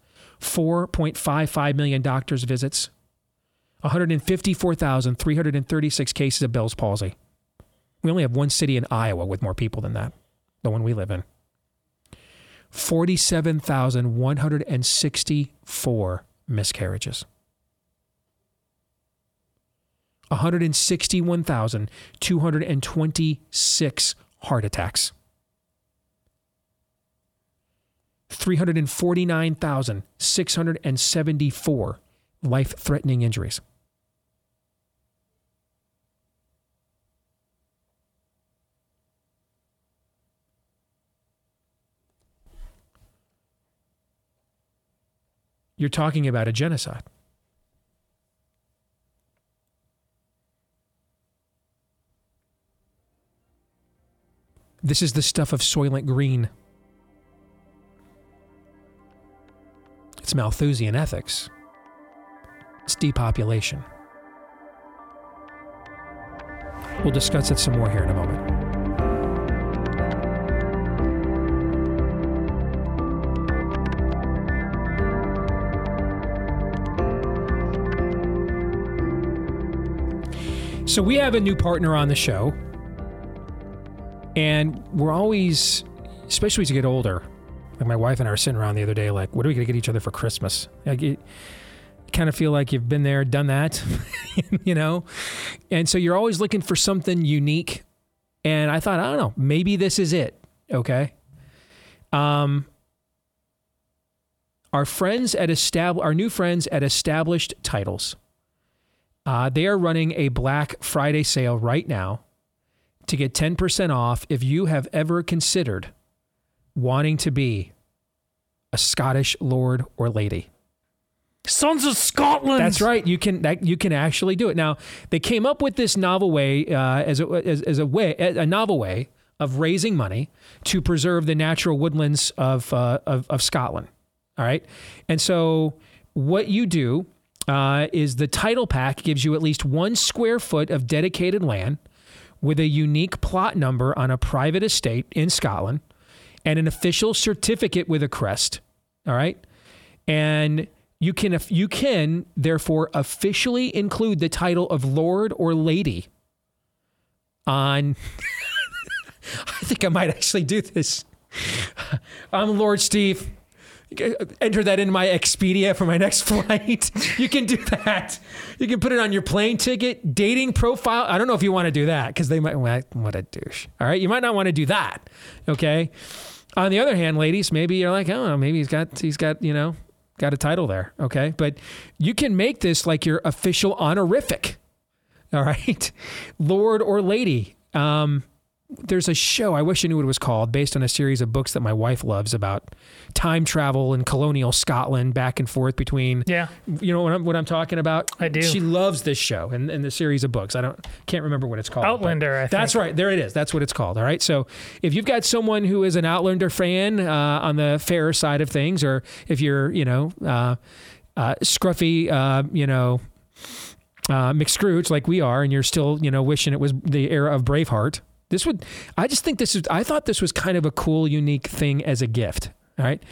4.55 million doctors' visits, 154,336 cases of Bell's palsy. We only have one city in Iowa with more people than that, the one we live in. 47,164 miscarriages. 161,226 heart attacks. 349,674 life threatening injuries. You're talking about a genocide. This is the stuff of Soylent Green. It's Malthusian ethics. It's depopulation. We'll discuss it some more here in a moment. So, we have a new partner on the show. And we're always, especially as you get older, like my wife and I were sitting around the other day, like, what are we going to get each other for Christmas? Like, you kind of feel like you've been there, done that, you know? And so you're always looking for something unique. And I thought, I don't know, maybe this is it. Okay. Um, our friends at estab- our new friends at Established Titles, uh, they are running a Black Friday sale right now to get 10% off if you have ever considered wanting to be a Scottish lord or lady. Sons of Scotland. That's right. You can that, you can actually do it. Now they came up with this novel way uh, as, a, as, as a way a novel way of raising money to preserve the natural woodlands of uh, of, of Scotland. All right, and so what you do uh, is the title pack gives you at least one square foot of dedicated land with a unique plot number on a private estate in Scotland and an official certificate with a crest. All right. And you can you can therefore officially include the title of lord or lady on I think I might actually do this. I'm Lord Steve. Enter that in my Expedia for my next flight. you can do that. You can put it on your plane ticket, dating profile. I don't know if you want to do that because they might, what a douche. All right. You might not want to do that. Okay. On the other hand, ladies, maybe you're like, oh, maybe he's got, he's got, you know, got a title there. Okay. But you can make this like your official honorific. All right. Lord or lady. Um, there's a show I wish I knew what it was called, based on a series of books that my wife loves about time travel and colonial Scotland, back and forth between. Yeah, you know what I'm what I'm talking about. I do. She loves this show and, and the series of books. I don't can't remember what it's called. Outlander. I that's right. There it is. That's what it's called. All right. So if you've got someone who is an Outlander fan uh, on the fairer side of things, or if you're you know uh, uh, scruffy, uh, you know. Uh, McScrooge, like we are, and you're still, you know, wishing it was the era of Braveheart. This would, I just think this is, I thought this was kind of a cool, unique thing as a gift. All right.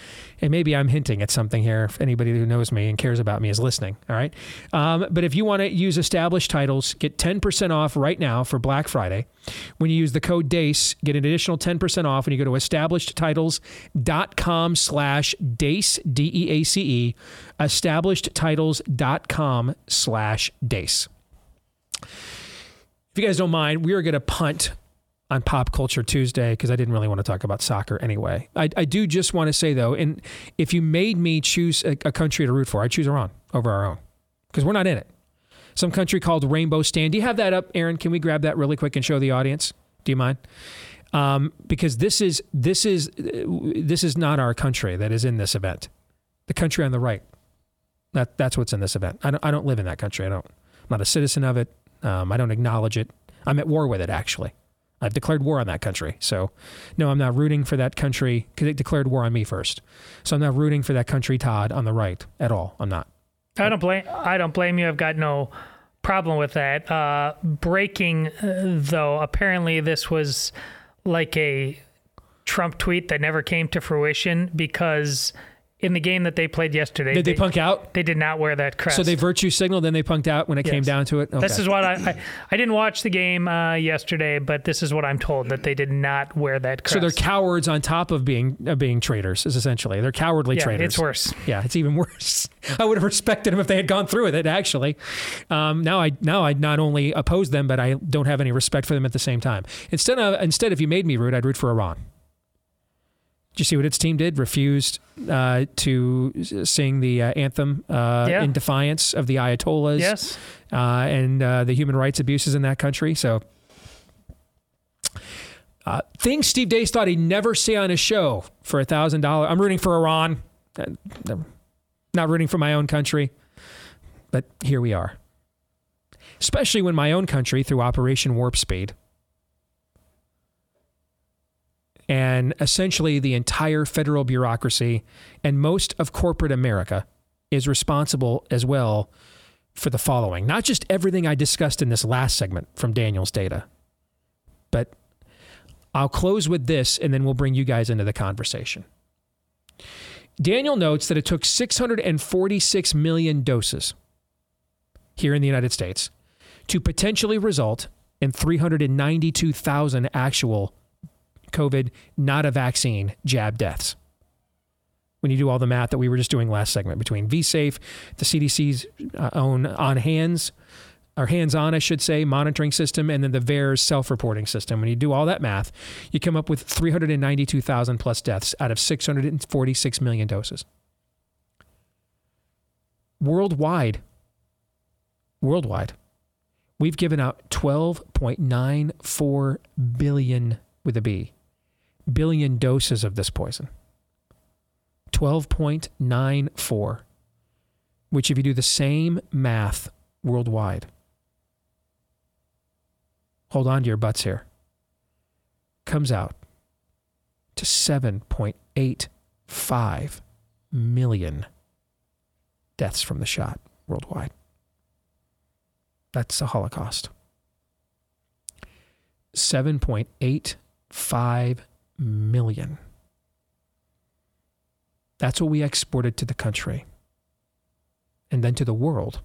And maybe I'm hinting at something here if anybody who knows me and cares about me is listening. All right. Um, but if you want to use established titles, get 10% off right now for Black Friday. When you use the code DEACE, get an additional 10% off when you go to establishedtitles.com slash DEACE, D E A C E, establishedtitles.com slash DEACE. If you guys don't mind, we are going to punt on Pop Culture Tuesday because I didn't really want to talk about soccer anyway. I, I do just want to say though, and if you made me choose a, a country to root for, I'd choose Iran over our own because we're not in it. Some country called Rainbow Stand. Do you have that up, Aaron? Can we grab that really quick and show the audience? Do you mind? Um, because this is this is this is not our country that is in this event. The country on the right. That that's what's in this event. I don't I don't live in that country. I don't. I'm not a citizen of it. Um, I don't acknowledge it. I'm at war with it actually. I've declared war on that country. So, no, I'm not rooting for that country because it declared war on me first. So I'm not rooting for that country, Todd, on the right at all. I'm not. I don't blame. I don't blame you. I've got no problem with that. Uh, breaking, uh, though, apparently this was like a Trump tweet that never came to fruition because in the game that they played yesterday, did they, they punk out? They did not wear that crest. So they virtue signaled, then they punked out when it yes. came down to it. Okay. This is what I, I, I didn't watch the game uh, yesterday, but this is what I'm told that they did not wear that crest. So they're cowards on top of being uh, being traitors. Is essentially they're cowardly yeah, traitors. It's worse. Yeah, it's even worse. I would have respected them if they had gone through with it. Actually, um, now I now I not only oppose them, but I don't have any respect for them at the same time. Instead of instead, if you made me root, I'd root for Iran. Did you see what its team did? Refused uh, to sing the uh, anthem uh, yeah. in defiance of the Ayatollahs yes. Uh, and uh, the human rights abuses in that country. So, uh, things Steve Deace thought he'd never see on his show for a thousand dollars. I'm rooting for Iran. Not rooting for my own country, but here we are. Especially when my own country, through Operation Warp Speed, and essentially the entire federal bureaucracy and most of corporate America is responsible as well for the following. Not just everything I discussed in this last segment from Daniel's data, but I'll close with this and then we'll bring you guys into the conversation. Daniel notes that it took 646 million doses here in the United States to potentially result in 392,000 actual COVID, not a vaccine, jab deaths. When you do all the math that we were just doing last segment between VSafe, the CDC's uh, own on hands, or hands on, I should say, monitoring system, and then the VAERS self reporting system. When you do all that math, you come up with 392,000 plus deaths out of 646 million doses. Worldwide, worldwide, we've given out 12.94 billion with a B billion doses of this poison. 12.94, which, if you do the same math worldwide, hold on to your butts here, comes out to 7.85 million deaths from the shot worldwide. That's the Holocaust. 7.85 million. That's what we exported to the country and then to the world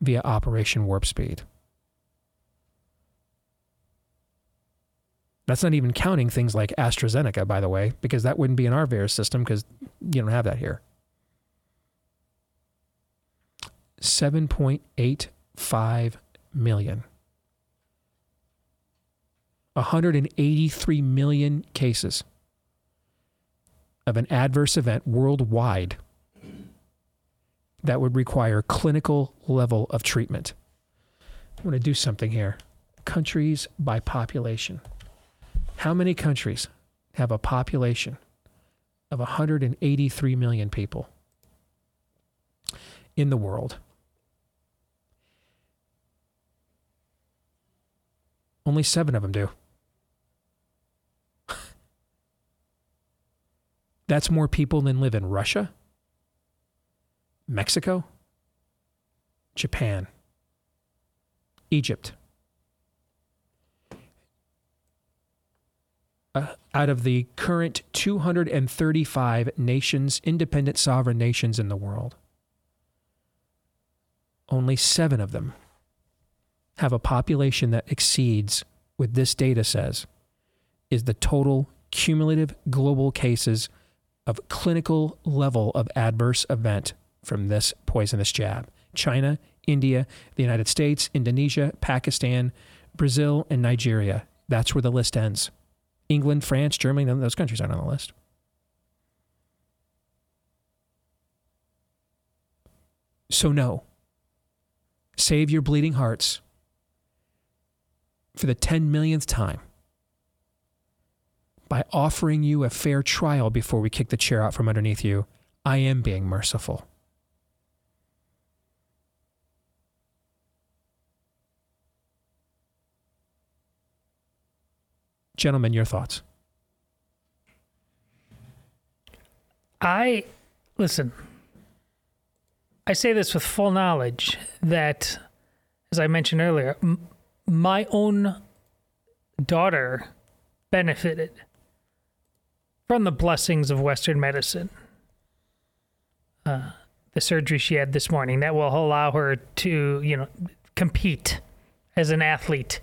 via Operation Warp Speed. That's not even counting things like AstraZeneca, by the way, because that wouldn't be in our VAERS system because you don't have that here. 7.85 million. 183 million cases of an adverse event worldwide that would require clinical level of treatment. I'm going to do something here. Countries by population. How many countries have a population of 183 million people in the world? Only seven of them do. That's more people than live in Russia, Mexico, Japan, Egypt. Uh, out of the current 235 nations, independent sovereign nations in the world, only seven of them have a population that exceeds what this data says is the total cumulative global cases of clinical level of adverse event from this poisonous jab. China, India, the United States, Indonesia, Pakistan, Brazil, and Nigeria. That's where the list ends. England, France, Germany, none of those countries aren't on the list. So, no. Save your bleeding hearts for the 10 millionth time by offering you a fair trial before we kick the chair out from underneath you. I am being merciful. Gentlemen, your thoughts. I listen. I say this with full knowledge that, as I mentioned earlier, m- my own daughter benefited from the blessings of Western medicine. Uh, the surgery she had this morning that will allow her to, you know, compete as an athlete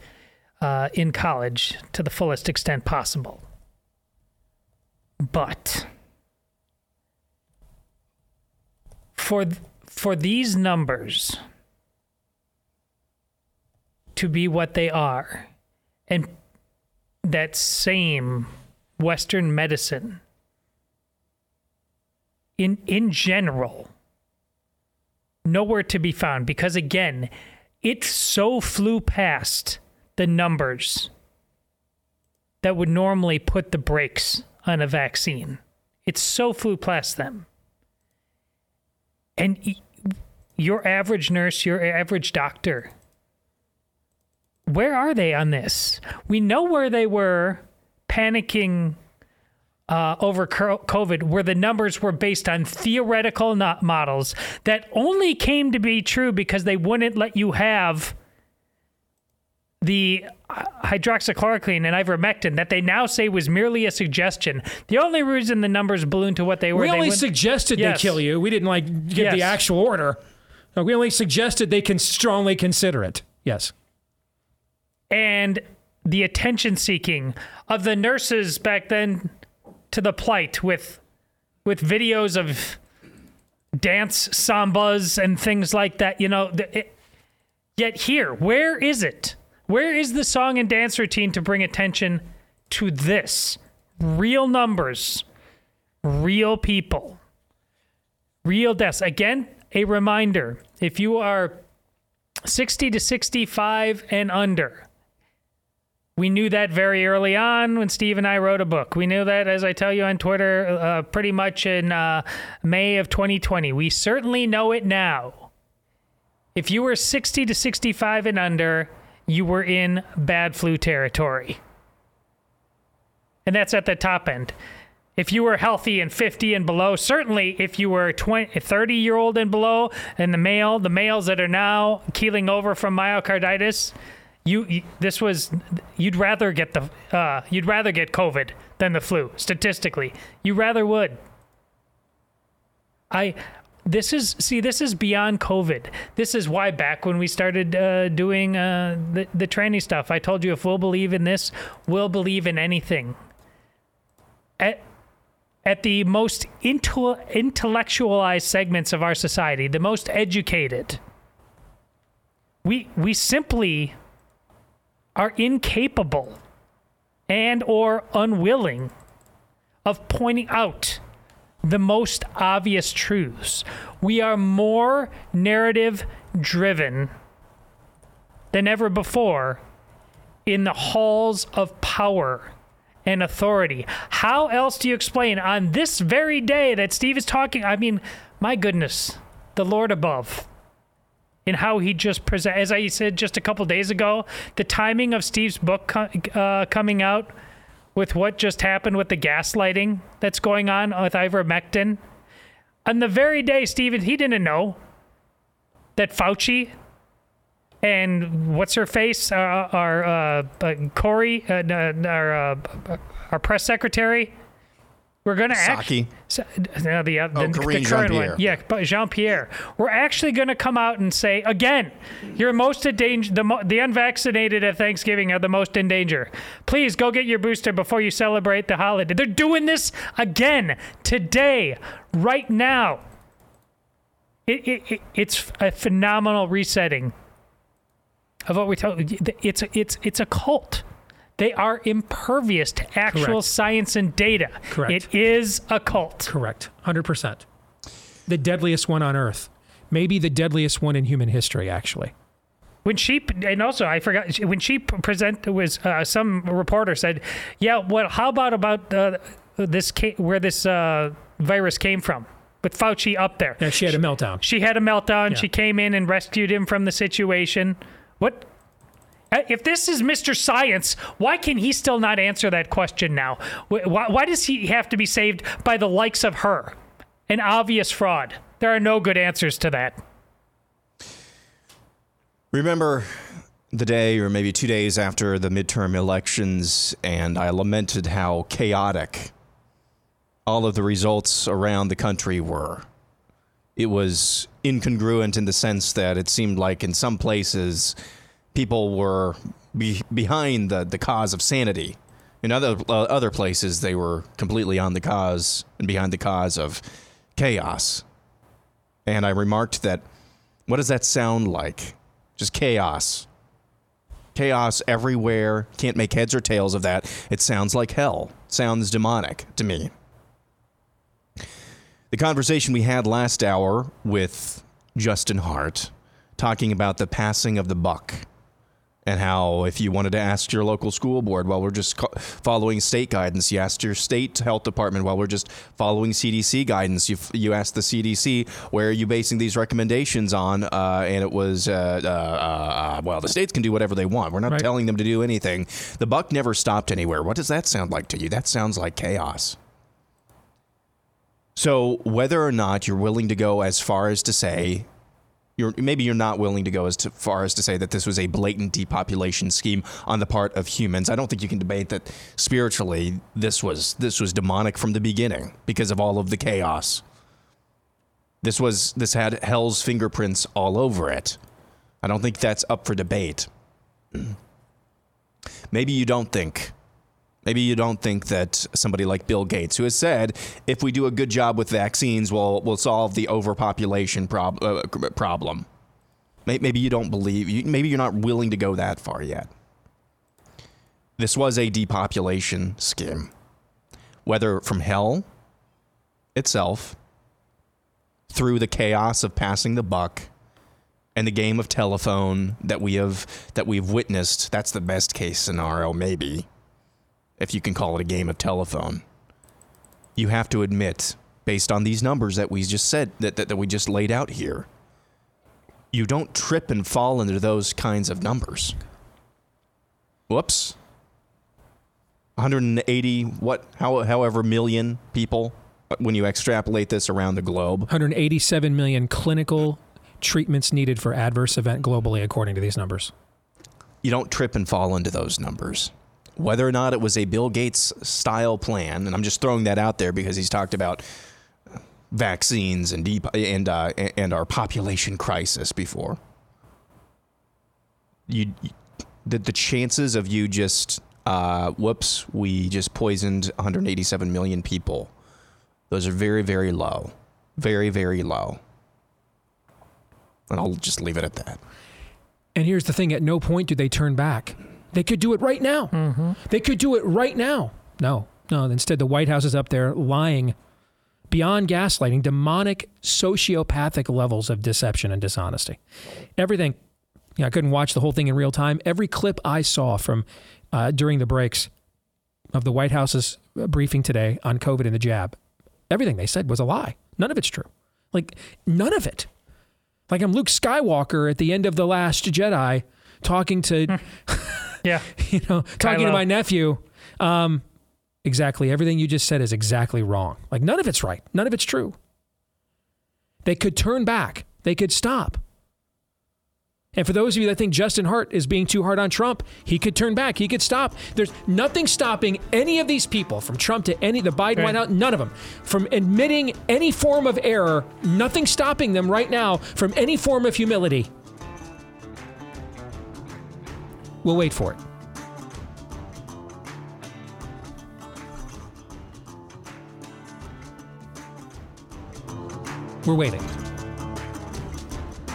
uh, in college to the fullest extent possible. But for for these numbers to be what they are, and that same Western medicine in in general nowhere to be found because again it so flew past the numbers that would normally put the brakes on a vaccine. It so flew past them. And your average nurse, your average doctor, where are they on this? We know where they were panicking uh, over COVID, where the numbers were based on theoretical not models that only came to be true because they wouldn't let you have the hydroxychloroquine and ivermectin that they now say was merely a suggestion. The only reason the numbers ballooned to what they were, we only went, suggested yes. they kill you. We didn't like give yes. the actual order. No, we only suggested they can strongly consider it. Yes. And the attention seeking of the nurses back then to the plight with with videos of dance sambas and things like that. You know, it, yet here, where is it? Where is the song and dance routine to bring attention to this? Real numbers, real people, real deaths. Again, a reminder if you are 60 to 65 and under, we knew that very early on when Steve and I wrote a book. We knew that, as I tell you on Twitter, uh, pretty much in uh, May of 2020. We certainly know it now. If you were 60 to 65 and under, you were in bad flu territory. And that's at the top end. If you were healthy and 50 and below, certainly if you were 20, 30 year old and below, and the male, the males that are now keeling over from myocarditis, you, you this was you'd rather get the uh, you'd rather get COVID than the flu statistically. You rather would. I this is see this is beyond covid this is why back when we started uh, doing uh, the, the tranny stuff i told you if we'll believe in this we'll believe in anything at, at the most intel- intellectualized segments of our society the most educated we we simply are incapable and or unwilling of pointing out the most obvious truths. We are more narrative driven than ever before in the halls of power and authority. How else do you explain on this very day that Steve is talking? I mean, my goodness, the Lord above. In how he just present, as I said just a couple days ago, the timing of Steve's book co- uh, coming out with what just happened with the gaslighting that's going on with ivermectin. On the very day, Stephen, he didn't know that Fauci and what's her face, uh, our uh, uh, Corey, uh, our uh, our press secretary, we're going to Psaki. So, no, the, uh, Oh, the, the current one, yeah, but Jean Pierre. We're actually going to come out and say again, you're most in danger. The, the unvaccinated at Thanksgiving are the most in danger. Please go get your booster before you celebrate the holiday. They're doing this again today, right now. It, it, it it's a phenomenal resetting of what we told. It's it's it's a cult. They are impervious to actual Correct. science and data. Correct. It is a cult. Correct. 100%. The deadliest one on earth. Maybe the deadliest one in human history, actually. When she and also I forgot when she present was uh, some reporter said, "Yeah, well, how about about uh, this ca- where this uh, virus came from?" With Fauci up there, Yeah, she had a meltdown. She had a meltdown. Yeah. She came in and rescued him from the situation. What? If this is Mr. Science, why can he still not answer that question now? Why, why does he have to be saved by the likes of her? An obvious fraud. There are no good answers to that. Remember the day or maybe two days after the midterm elections, and I lamented how chaotic all of the results around the country were. It was incongruent in the sense that it seemed like in some places people were be- behind the, the cause of sanity. In other uh, other places, they were completely on the cause and behind the cause of chaos. And I remarked that, what does that sound like? Just chaos. Chaos everywhere. Can't make heads or tails of that. It sounds like hell. Sounds demonic to me. The conversation we had last hour with Justin Hart, talking about the passing of the buck, and how if you wanted to ask your local school board while we're just co- following state guidance, you asked your state health department while we're just following CDC guidance. You, f- you asked the CDC where are you basing these recommendations on, uh, and it was uh, uh, uh, well the states can do whatever they want. We're not telling them to do anything. The buck never stopped anywhere. What does that sound like to you? That sounds like chaos. So whether or not you're willing to go as far as to say you're maybe you're not willing to go as to far as to say that this was a blatant depopulation scheme on the part of humans. I don't think you can debate that spiritually this was this was demonic from the beginning because of all of the chaos. This was this had hell's fingerprints all over it. I don't think that's up for debate. Maybe you don't think Maybe you don't think that somebody like Bill Gates, who has said, if we do a good job with vaccines, we'll, we'll solve the overpopulation prob- uh, problem. Maybe you don't believe, maybe you're not willing to go that far yet. This was a depopulation scheme. Whether from hell itself, through the chaos of passing the buck, and the game of telephone that we have that we've witnessed, that's the best case scenario, maybe if you can call it a game of telephone. You have to admit, based on these numbers that we just said, that, that, that we just laid out here, you don't trip and fall into those kinds of numbers. Whoops. 180, what, how, however, million people uh, when you extrapolate this around the globe. 187 million clinical treatments needed for adverse event globally, according to these numbers. you don't trip and fall into those numbers. Whether or not it was a Bill Gates style plan, and I'm just throwing that out there because he's talked about vaccines and deep, and uh, and our population crisis before. You, the the chances of you just uh, whoops, we just poisoned 187 million people. Those are very very low, very very low. And I'll just leave it at that. And here's the thing: at no point do they turn back. They could do it right now. Mm-hmm. They could do it right now. No, no. Instead, the White House is up there lying beyond gaslighting, demonic, sociopathic levels of deception and dishonesty. Everything. You know, I couldn't watch the whole thing in real time. Every clip I saw from uh, during the breaks of the White House's briefing today on COVID and the jab, everything they said was a lie. None of it's true. Like none of it. Like I'm Luke Skywalker at the end of the Last Jedi, talking to, yeah, you know, talking to my nephew. Um, exactly everything you just said is exactly wrong. Like none of it's right. None of it's true. They could turn back. They could stop. And for those of you that think Justin Hart is being too hard on Trump, he could turn back. He could stop. There's nothing stopping any of these people from Trump to any the Biden Right. House, none of them from admitting any form of error. Nothing stopping them right now from any form of humility. We'll wait for it. We're waiting.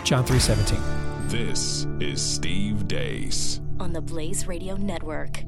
John 3:17. This is Steve Deace. on the Blaze Radio Network.